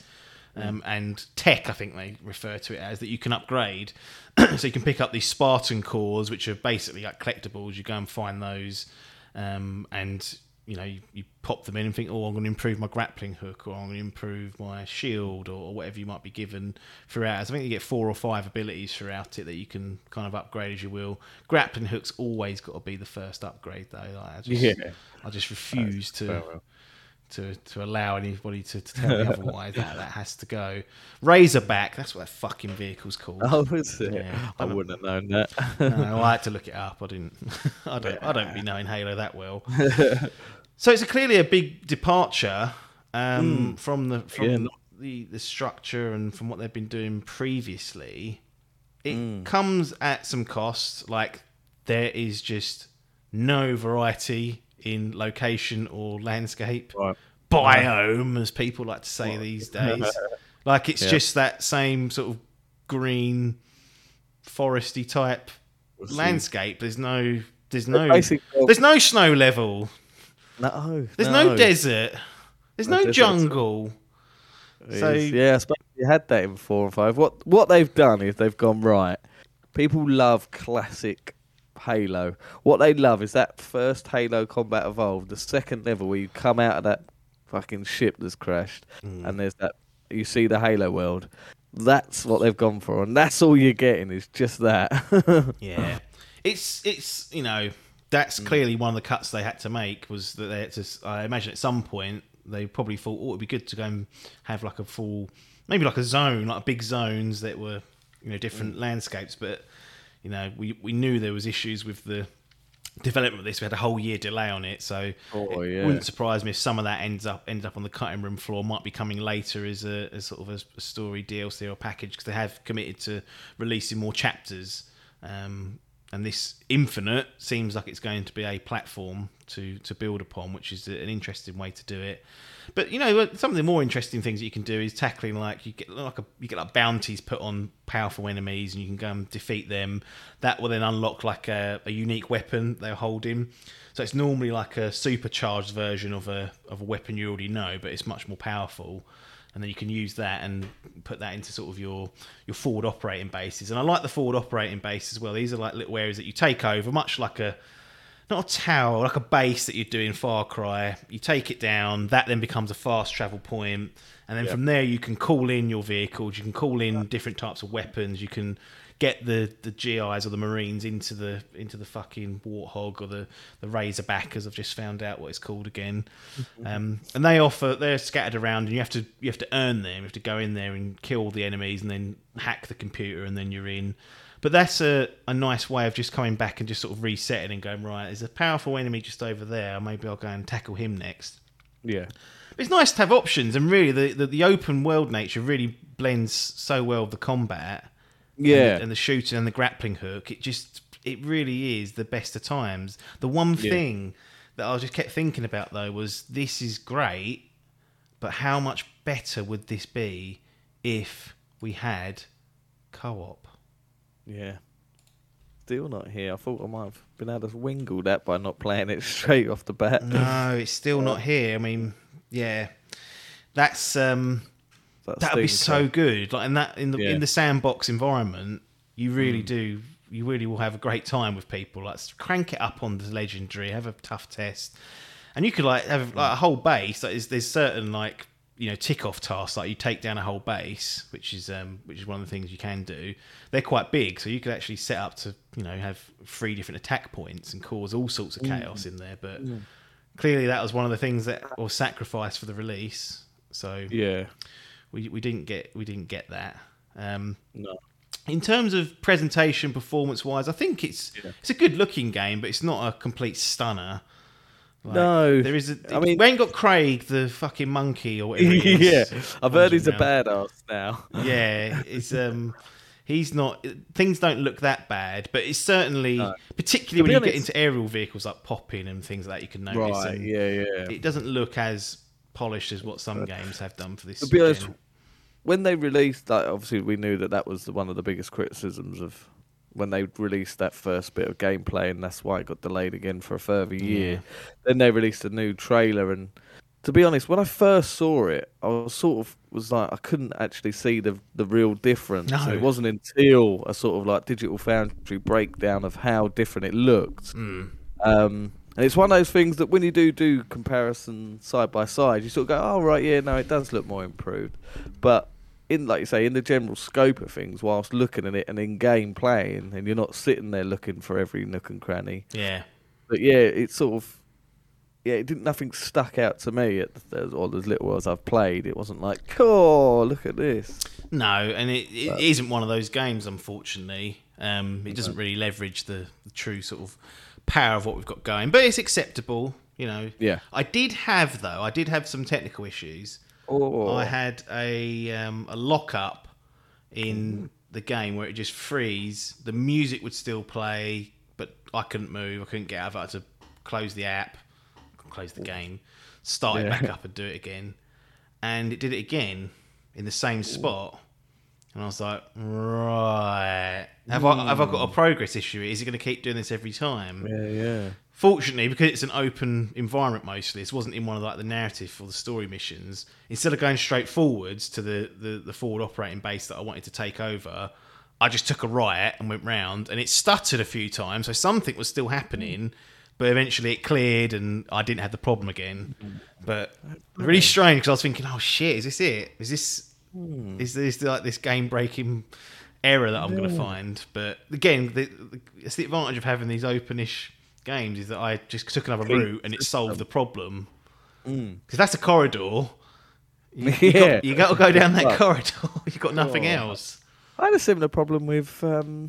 um, and tech. I think they refer to it as that you can upgrade. <clears throat> so you can pick up these Spartan cores, which are basically like collectibles. You go and find those, um, and you know you, you pop them in and think, oh, I'm going to improve my grappling hook, or I'm going to improve my shield, or, or whatever you might be given throughout. I think you get four or five abilities throughout it that you can kind of upgrade as you will. Grappling hook's always got to be the first upgrade, though. Like, I just, Yeah. I just refuse to. To, to allow anybody to, to tell me <laughs> otherwise. that that has to go. Razorback. That's what that fucking vehicle's called. Oh, is it? Yeah, I I wouldn't have known that. No, I had to look it up. I didn't. <laughs> I don't. I don't be knowing Halo that well. <laughs> so it's a, clearly a big departure um, from the from Yeah, the the structure and from what they've been doing previously. It Mm. comes at some cost. Like there is just no variety in location or landscape Right. biome, as people like to say these <laughs> days. Like it's Yeah. just that same sort of green, foresty type landscape. There's no, there's no, there's no snow level. no, There's no, desert. There's No no, desert jungle. It So- is. yeah, I suppose you had that in four and five. What what they've done is they've gone right. People love classic Halo. What they love is that first Halo Combat Evolved, the second level where you come out of that fucking ship that's crashed, Mm. and there's that you see the Halo world. That's what they've gone for, and that's all you're getting is just that. <laughs> Yeah, it's it's you know that's Mm. clearly one of the cuts they had to make was that they had to. I imagine at some point they probably thought, oh, it'd be good to go and have like a full, maybe like a zone, like big zones that were you know Mm. different landscapes. But you know we we knew there was issues with the development of this. We had a whole year delay on it, so Oh, it yeah. wouldn't surprise me if some of that ends up ended up on the cutting room floor. Might be coming later as a as sort of a, a story DLC or package because they have committed to releasing more chapters. Um, and this Infinite seems like it's going to be a platform to to build upon, which is an interesting way to do it. But you know, uh, some of the more interesting things that you can do is tackling like you get like a you get like bounties put on powerful enemies, and you can go and defeat them. That will then unlock like a, a unique weapon they're holding. So it's normally like a supercharged version of a of a weapon you already know, but it's much more powerful. And then you can use that and put that into sort of your your forward operating bases. And I like the forward operating base as well. These are like little areas that you take over, much like a not a tower, like a base that you do in Far Cry. You take it down, that then becomes a fast travel point, and then from there you can call in your vehicles, you can call in different types of weapons, you can get the, the GIs or the Marines into the into the fucking warthog or the, the Razorback as I've just found out what it's called again. Um, and they offer they're scattered around and you have to you have to earn them, you have to go in there and kill the enemies and then hack the computer and then you're in. But that's a, a nice way of just coming back and just sort of resetting and going, right, there's a powerful enemy just over there. Maybe I'll go and tackle him next. yeah, But it's nice to have options, and really, the, the, the open world nature really blends so well with the combat. yeah. And the, shooting and the grappling hook. It just, it really is the best of times. The one Yeah. thing that I just kept thinking about, though, was this is great, but how much better would this be if we had co op? Yeah. Still not here. I thought I might have been able to wingle that by not playing it <laughs> straight off the bat. No, it's still not here. I mean, yeah, that's um, That that'd be so good. Like in that in the Yeah. in the sandbox environment, you really do. You really will have a great time with people. Like crank it up on the legendary, have a tough test, and you could like have like a whole base. Like there's, there's certain like you know tick off tasks like you take down a whole base, which is um which is one of the things you can do. They're quite big, so you could actually set up to you know have three different attack points and cause all sorts of chaos in there. But clearly, that was one of the things that was sacrificed for the release. So Yeah. we, we didn't get we didn't get that. Um, No. in terms of presentation, performance wise, I think it's it's a good looking game, but it's not a complete stunner. Like, No. there is. A, I mean- we ain't got Craig, the fucking monkey, or whatever. <laughs> yeah. I've heard he's a badass now. <laughs> Yeah, it's um, he's not. Things don't look that bad, but it's certainly, particularly To when be you get into aerial vehicles like popping and things like that, you can notice. Right. Yeah. Yeah. It doesn't look as polished as what some games have done for this. To be honest, when they released that, obviously we knew that that was one of the biggest criticisms of when they released that first bit of gameplay, and that's why it got delayed again for a further year. Then they released a new trailer, and to be honest, when I first saw it, I was sort of was like I couldn't actually see the the real difference. No. It wasn't until a sort of like digital foundry breakdown of how different it looked. Hmm. Um, and it's one of those things that when you do do comparison side by side, you sort of go, "Oh right, yeah, no, it does look more improved." But in, like you say, in the general scope of things, whilst looking at it and in game playing, and you're not sitting there looking for every nook and cranny. yeah. But yeah, it's sort of yeah, it didn't. Nothing stuck out to me at the, or as little as I've played. It wasn't like, oh, look at this. No, and it, it But- isn't one of those games, unfortunately. Um, it doesn't really leverage the, the true sort of power of what we've got going, but it's acceptable. You know. Yeah. I did have though. I did have some technical issues. Oh, I had a um, a lock up in the game where it just freeze. The music would still play, but I couldn't move. I couldn't get out of it. I had to close the app, close the game, start it Yeah. back up, and do it again. And it did it again in the same spot. And I was like, right, have I have I got a progress issue? Is it going to keep doing this every time? yeah, yeah. Fortunately, because it's an open environment mostly, this wasn't in one of like the narrative or the story missions. Instead of going straight forwards to the, the, the forward operating base that I wanted to take over, I just took a right and went round, and it stuttered a few times, so something was still happening. But eventually, it cleared, and I didn't have the problem again. But really strange because I was thinking, "Oh shit, is this it? Is this hmm. is this like this game breaking error that I'm going to find?" But again, the, the, it's the advantage of having these openish games is that I just took another route and it solved the problem. Because that's a corridor. You, <laughs> you Yeah. got, you got to go down that Right. corridor. <laughs> You've got nothing Oh. else. I had a similar problem with um,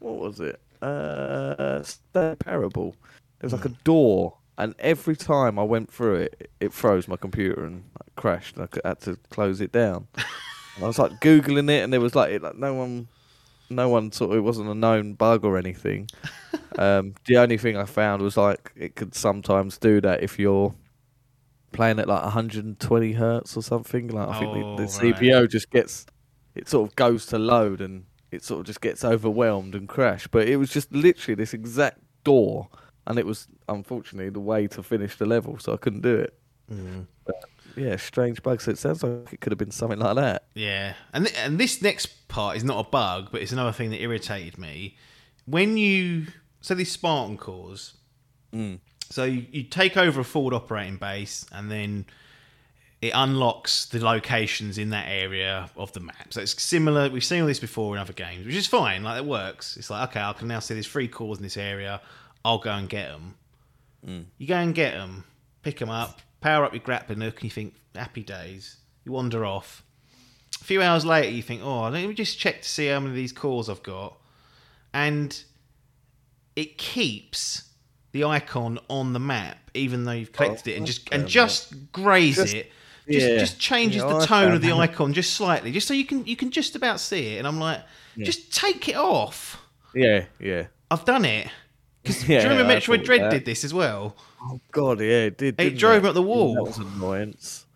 what was it? Uh, Stanley Parable. There was like a door, and every time I went through it, it froze my computer and like, crashed. And I c- had to close it down. <laughs> and I was like googling it, and there was like, it, like no one, no one sort of. It wasn't a known bug or anything. <laughs> um, the only thing I found was like it could sometimes do that if you're playing at like 120 hertz or something. Like I think Oh, the, the right. CPU just gets it sort of goes to load and it sort of just gets overwhelmed and crash. But it was just literally this exact door, and it was unfortunately the way to finish the level, so I couldn't do it. But, yeah, strange bug. So it sounds like it could have been something like that. Yeah, and th- and this next part is not a bug, but it's another thing that irritated me. When you so these Spartan cores, mm. so you, you take over a forward operating base, and then it unlocks the locations in that area of the map. So it's similar. We've seen all this before in other games, which is fine. Like it works. It's like okay, I can now see there's three cores in this area. I'll go and get them. Mm. You go and get them, pick them up, power up your grappling hook, and you think happy days. You wander off. A few hours later, you think, oh, let me just check to see how many of these cores I've got. And it keeps the icon on the map, even though you've collected it, and just and just greys Just- it. Just, yeah. just changes Yeah, the I tone of the icon just slightly, just so you can you can just about see it. And I'm like, just take it off. Yeah, yeah. I've done it. 'Cause <laughs> Yeah, do you remember Metroid Dread that. did this as well? Oh God, yeah, it did. It drove me up the wall. That was annoyance.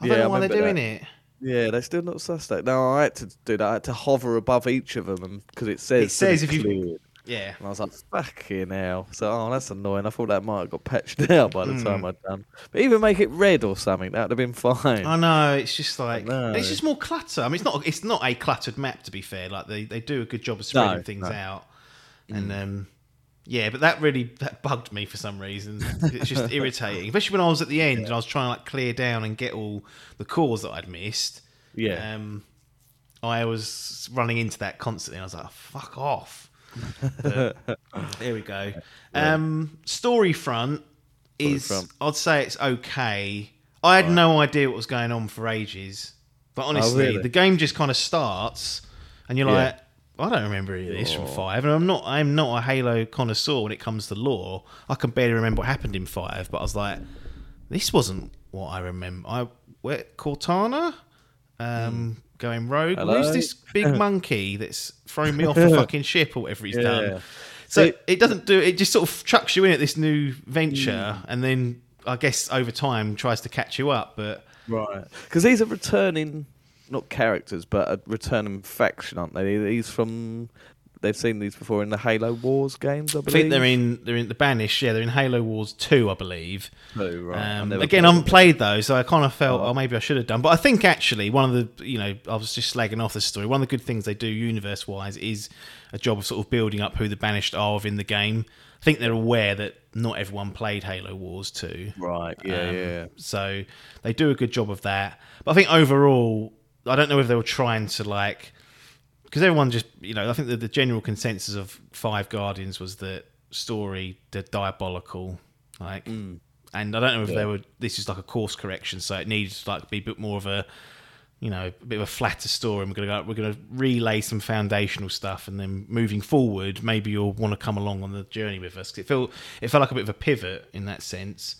I don't I know why they're doing that. it. Yeah, they're still not sussed. No, I had to do that. I had to hover above each of them because it says It says if you- Yeah. And I was like, fuck you now. So, oh, that's annoying. I thought that might have got patched <laughs> out by the Hmm. time I'd done. But even make it red or something, that would have been fine. I know it's just like it's just more clutter. I mean, it's not it's not a cluttered map to be fair. Like they, they do a good job of spreading No, things no. out, and um, yeah, but that really that bugged me for some reason. It's just irritating, especially when I was at the end and I was trying to like clear down and get all the cores that I'd missed. yeah. Um, I was running into that constantly. I was like, "Fuck off!" <laughs> There we go. Um, story front is, front. I'd say it's okay. I had no idea what was going on for ages, but honestly, Oh, really? the game just kind of starts, and you're Yeah. like, "I don't remember any of this from five, and I'm not. I'm not a Halo connoisseur when it comes to lore. I can barely remember what happened in five, but I was like, "This wasn't what I remember." I where Cortana, um, going rogue. Hello? Who's this big <laughs> monkey that's thrown me off the fucking ship or whatever he's Yeah. done? So See- it doesn't do. It just sort of chucks you in at this new venture, Hmm. and then I guess over time tries to catch you up. But Right. Because these are returning, not characters, but a returning faction, aren't they? These from. They've seen these before in the Halo Wars games, I I believe. think they're in they're in the Banish. Yeah, they're in Halo Wars two, I believe. Oh, right. Um, again, I haven't played those, so I kind of felt, Oh. oh, maybe I should have done. But I think actually, one of the, you know, I was just slagging off this story. One of the good things they do universe wise is a job of sort of building up who the Banished are within the game. I think they're aware that not everyone played Halo Wars 2. Right, yeah, Um, yeah. So they do a good job of that. But I think overall, I don't know if they were trying to like, because everyone just, you know, I think that the general consensus of Five Guardians was that story, the diabolical, Like, Mm. and I don't know if they were. This is like a course correction, so it needs to like be a bit more of a, you know, a bit of a flatter story. And we're gonna go, we're gonna relay some foundational stuff, and then moving forward, maybe you'll want to come along on the journey with us. it felt it felt like a bit of a pivot in that sense.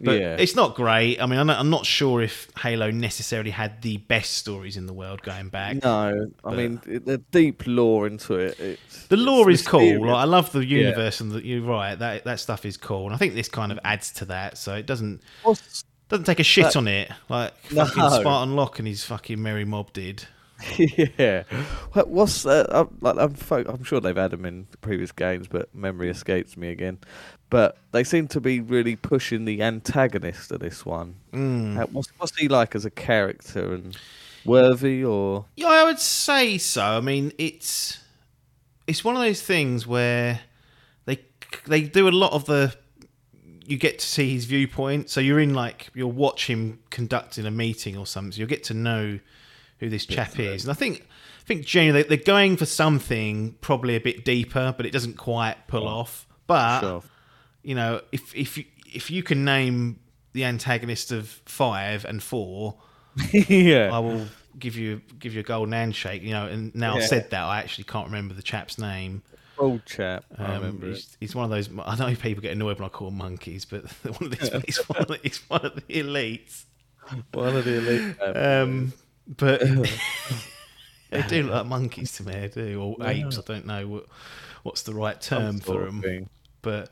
But Yeah. it's not great. I mean, I'm not, sure if Halo necessarily had the best stories in the world going back. No, I mean the deep lore into it. It's, The lore it's is cool. Like, I love the universe, and the, you're right. That that stuff is cool, and I think this kind of adds to that. So it doesn't What's- doesn't take a shit That- on it like <laughs> No. fucking Spartan Locke and his fucking Merry Mob did. <laughs> yeah. What's uh, I'm, like, I'm, fo- I'm sure they've had them in previous games, but memory escapes me again. But they seem to be really pushing the antagonist of this one. Mm. Uh, What's, what's he like as a character and worthy or Yeah, I would say so. I mean, it's it's one of those things where they they do a lot of the you get to see his viewpoint. So you're in like you'll watch him conducting a meeting or something. So you'll get to know who this chap is. And I think I think generally they- they're going for something probably a bit deeper, but it doesn't quite pull off. But Sure. You know, if if you if you can name the antagonist of five and four, <laughs> yeah. I will give you give you a golden handshake. You know, and now I've said that, I actually can't remember the chap's name. Old chap. I Um, remember it. he's, he's one of those. I know people get annoyed when I call monkeys, but <laughs> one of these, he's, one of the, he's one of the elites. One of the elite. Um, but <laughs> they do look like monkeys to me. They do, or apes. I don't know what what's the right term for them. Thing. But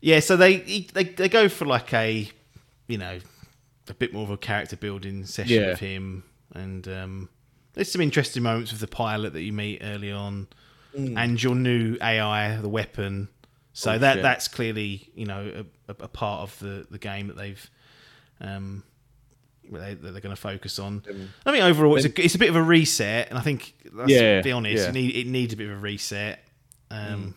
yeah, so they they they go for like a you know a bit more of a character building session Yeah. of him, and um, there's some interesting moments with the pilot that you meet early on, and your new AI, the weapon. So Mm. Oh, that shit. that's clearly you know a, a, part of the the game that they've. Um, they, that they're going to focus on. I mean, overall, it's a, it's a bit of a reset, and I think, let's Yeah, be honest, yeah. it, need, it needs a bit of a reset. Um,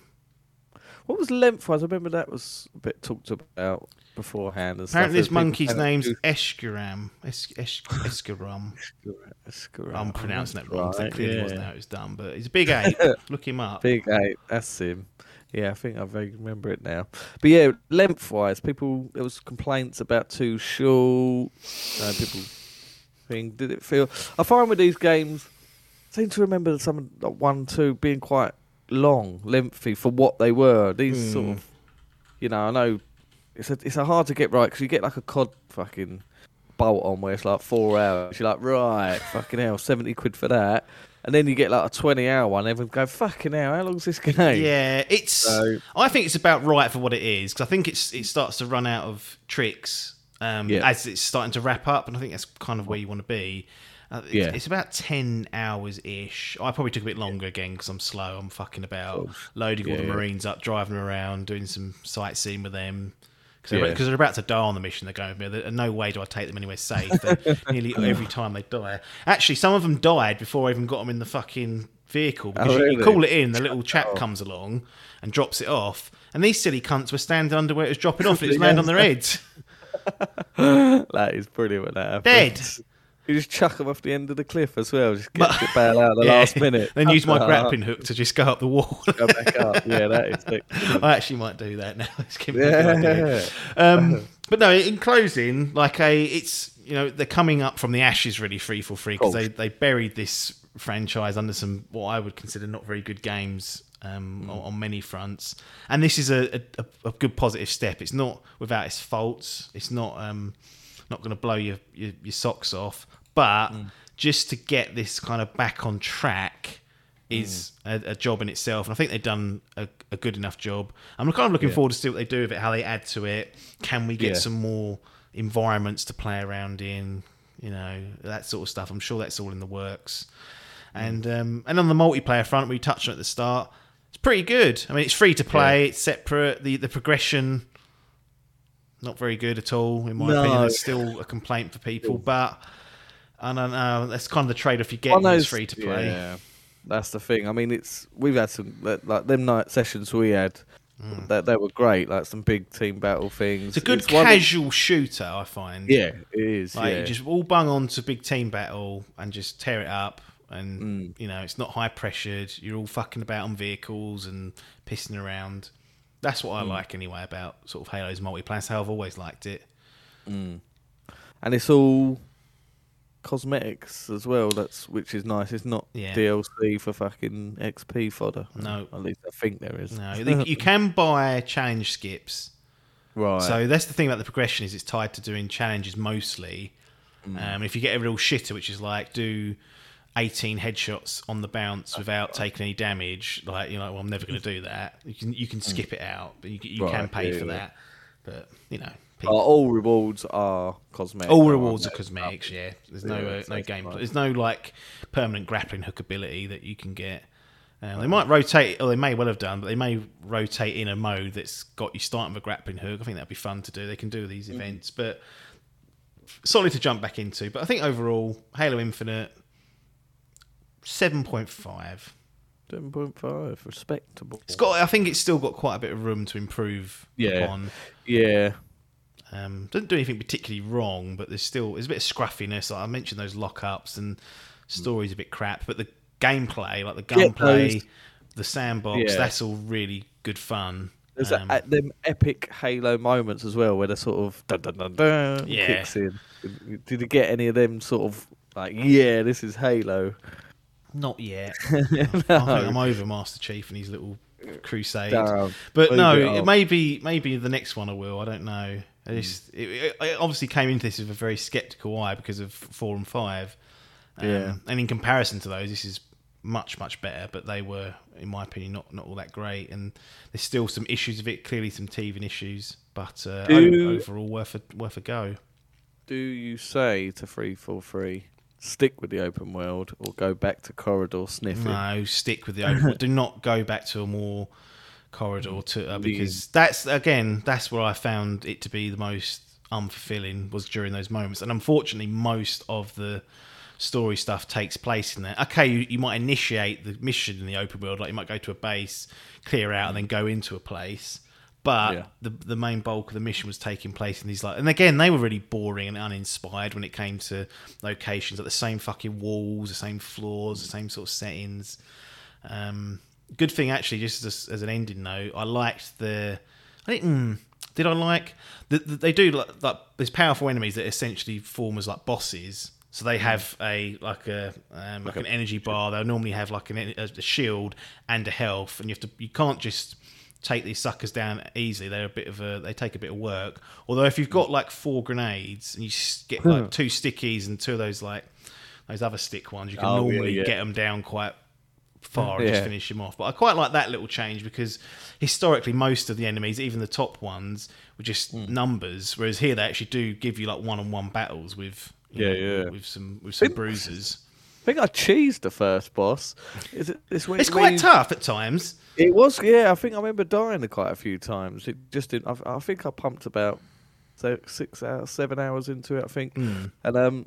What was lengthwise? I remember that was a bit talked about beforehand. And Apparently, this stuff. There's monkey's people name's saying Escharum. Es- Es- Escharum. it's I'm pronouncing that wrong. Right, that clearly yeah. wasn't how it was done. But he's a big ape. <laughs> Look him up. Big eight, that's him. Yeah, I think I vaguely remember it now. But yeah, lengthwise, people there was complaints about too short. Uh, people think did it feel? I find with these games, I seem to remember some like one, two being quite long, lengthy for what they were. These sort Hmm. of, you know, I know it's a it's a hard to get right because you get like a cod fucking bolt on where it's like four hours. You're like, right, <laughs> fucking hell, seventy quid for that. And then you get like a twenty hour one. Everyone go, fucking hell, how long's this game? Yeah, it's. So- I think it's about right for what it is because I think it's it starts to run out of tricks um, Yeah. as it's starting to wrap up, and I think that's kind of where you want to be. Uh, it's, Yeah. it's about ten hours ish. I probably took a bit longer again because I'm slow. I'm fucking about loading all the yeah. marines up, driving around, doing some sightseeing with them. Because Yeah. they're, they're about to die on the mission they're going with me. There- No way do I take them anywhere safe. <laughs> Nearly every time they die. Actually, some of them died before I even got them in the fucking vehicle. Because Oh, you- you call it in, the little chap comes along and drops it off. And these silly cunts were standing under where it was dropping off and it <laughs> was landing on their heads. <laughs> That is brilliant that Dead. You just chuck them off the end of the cliff as well. Just get to bail out at the <laughs> Yeah. last minute. then use my <laughs> grappling hook to just go up the wall. Go back up. Yeah, that is <laughs> excellent. I actually might do that now. It's giving me a good idea. Yeah. Um, but no, in closing, like a, it's you know they're coming up from the ashes really free for free because they they buried this franchise under some what I would consider not very good games Mm. um, on, on many fronts, and this is a, a, a good positive step. It's not without its faults. It's not um, not going to blow your, your your socks off, but Mm. just to get this kind of back on track is Mm. a, a job in itself, and I think they've done a, a good enough job. I'm kind of looking forward to see what they do with it, how they add to it. Can we get Yeah. some more environments to play around in? You know that sort of stuff. I'm sure that's all in the works. And um, and on the multiplayer front, we touched on at the start. It's pretty good. I mean, it's free to play. It's separate. The the progression not very good at all, in my No. opinion. It's still a complaint for people, but I don't know. That's kind of the trade off you get when it's free to play. Yeah, that's the thing. I mean, it's we've had some like them night sessions we had. That they were great, like some big team battle things. Mm. It's a good of- casual shooter, I find. yeah, it is. Like yeah. you just all bung on to big team battle and just tear it up. And Mm. you know, it's not high pressured. You're all fucking about on vehicles and pissing around. That's what I like anyway about sort of Halo's multiplayer. That's how I've always liked it. and it's all cosmetics as well. That's which is nice. It's not Yeah. DLC for fucking XP fodder. No. at least I think there is. No, <laughs> you you can buy challenge skips. right. So that's the thing about the progression is it's tied to doing challenges mostly. Mm. Um, if you get a real shitter, which is like do 18 headshots on the bounce without taking any damage, like you know, well, I'm never going to do that. You can you can skip it out, but you, you can Mm. Pay yeah, for yeah. that. But you know, Uh, all rewards are cosmetic. all rewards are cosmetics. Yeah, there's no uh, no game. fine. There's no like permanent grappling hook ability that you can get. Um, they might rotate, or they may well have done, but they may rotate in a mode that's got you starting with a grappling hook. I think that'd be fun to do. They can do these Mm. events, but solid to jump back into. But I think overall, Halo Infinite, seven point five. Seven point five, respectable. It's got. I think it's still got quite a bit of room to improve Yeah. upon. yeah, Um, doesn't do anything particularly wrong, but there's still there's a bit of scruffiness. Like I mentioned those lockups and stories a bit crap, but the gameplay, like the Get gunplay, those- the sandbox, Yeah. that's all really good fun. there's Um, a, at them epic Halo moments as well, where the sort of dun dun dun dun Yeah. kicks in. Did you get any of them sort of like, yeah, this is Halo? Not yet. <laughs> I think I'm over Master Chief and his little crusade. Damn. But no, it maybe maybe the next one I will. I don't know. I just, it, it, I obviously came into this with a very skeptical eye because of four and five. Um, Yeah. And in comparison to those, this is much much better. But they were, in my opinion, not not all that great. And there's still some issues of it. Clearly, some teething issues. But uh, Do- overall, worth a worth a go. Do you say to three four three, stick with the open world, or go back to corridor sniffing? No, stick with the open. <laughs> Do not go back to a more corridor to uh, because that's again that's where I found it to be the most unfulfilling was during those moments, and unfortunately, most of the story stuff takes place in there. Okay, you, you might initiate the mission in the open world, like you might go to a base, clear out, and then go into a place. But Yeah. the the main bulk of the mission was taking place in these like, and again they were really boring and uninspired when it came to locations, like the same fucking walls, the same floors, the same sort of settings. Um, good thing actually, just as, as an ending note, I liked the. I didn't. mm, did I like? The, the, they do like, like there's powerful enemies that essentially form as like bosses. So they have a like a um, like, an energy bar. They'll normally have like an, a, a shield and a health, and you have to you can't just take these suckers down easily. They're a bit of a they take a bit of work. Although if you've got like four grenades and you get like two stickies and two of those like those other stick ones, you can Oh, normally yeah. get them down quite far and just finish him off. But I quite like that little change because historically most of the enemies, even the top ones, were just Hmm. numbers. Whereas here they actually do give you like one-on-one battles with Yeah, know, yeah. with some with some Think- bruises. I think I cheesed the first boss. Is it this week? It's quite tough at times. It was, yeah. I think I remember dying quite a few times. It just didn't. I, I think I pumped about six hours, seven hours into it. I think, Hmm. and um,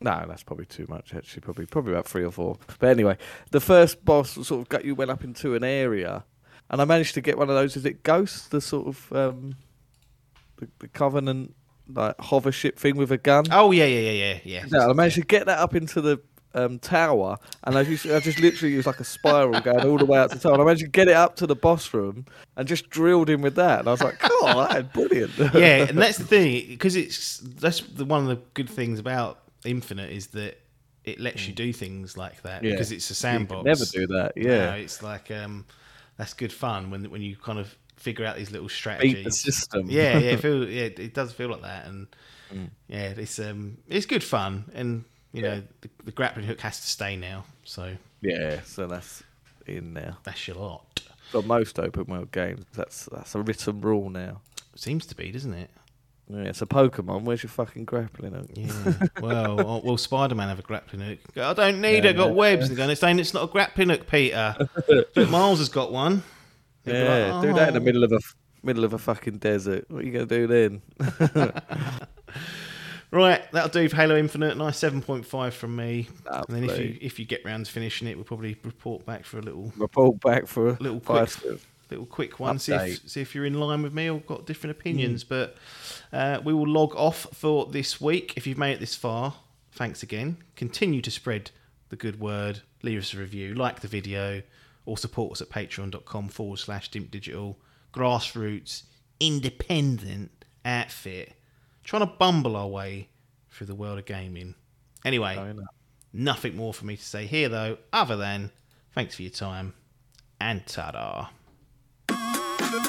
no, that's probably too much. Actually, probably probably about three or four. But anyway, the first boss sort of got you went up into an area, and I managed to get one of those. Is it Ghost? The sort of um, the, the Covenant like hover ship thing with a gun. Oh yeah, yeah, yeah, yeah, yeah. Yeah, I managed to get that up into the um, tower, and I just, I just literally used like a spiral going all the way up to the tower. And I managed to get it up to the boss room and just drilled him with that. And I was like, "Oh, that brilliant!" <laughs> yeah, and that's the thing because it's that's the one of the good things about Infinite is that it lets you do things like that. Yeah. because it's a sandbox. never do that. Yeah, it's like um, that's good fun when when you kind of figure out these little beat strategies. the system. yeah, yeah, it <laughs> feel, yeah, it does feel like that, and Mm. yeah, it's um, it's good fun, and you know, the, the grappling hook has to stay now, so yeah. So that's in now. that's your lot. For most open world games, that's that's a written rule now. Seems to be, doesn't it? Yeah, it's a Pokemon. Where's your fucking grappling hook? Yeah. well, oh, <laughs> well, Spider Man have a grappling hook. I don't need it. I've got webs. And going, it's saying it's not a grappling hook, Peter. <laughs> Look, Miles has got one. They'd Yeah, like, do that in the "Oh." middle of a middle of a fucking desert. What are you gonna do then? <laughs> Right, that'll do for Halo Infinite. Nice seven point five from me. And then if you if you get round to finishing it, we'll probably report back for a little Report back for a Little quick- little quick one. See if see if you're in line with me or got different opinions. But uh, we will log off for this week. If you've made it this far, thanks again. Continue to spread the good word. Leave us a review, like the video, or support us at patreon.com forward slash dimp digital. grassroots, independent outfit trying to bumble our way through the world of gaming. Anyway, nothing more for me to say here though, other than thanks for your time and ta da.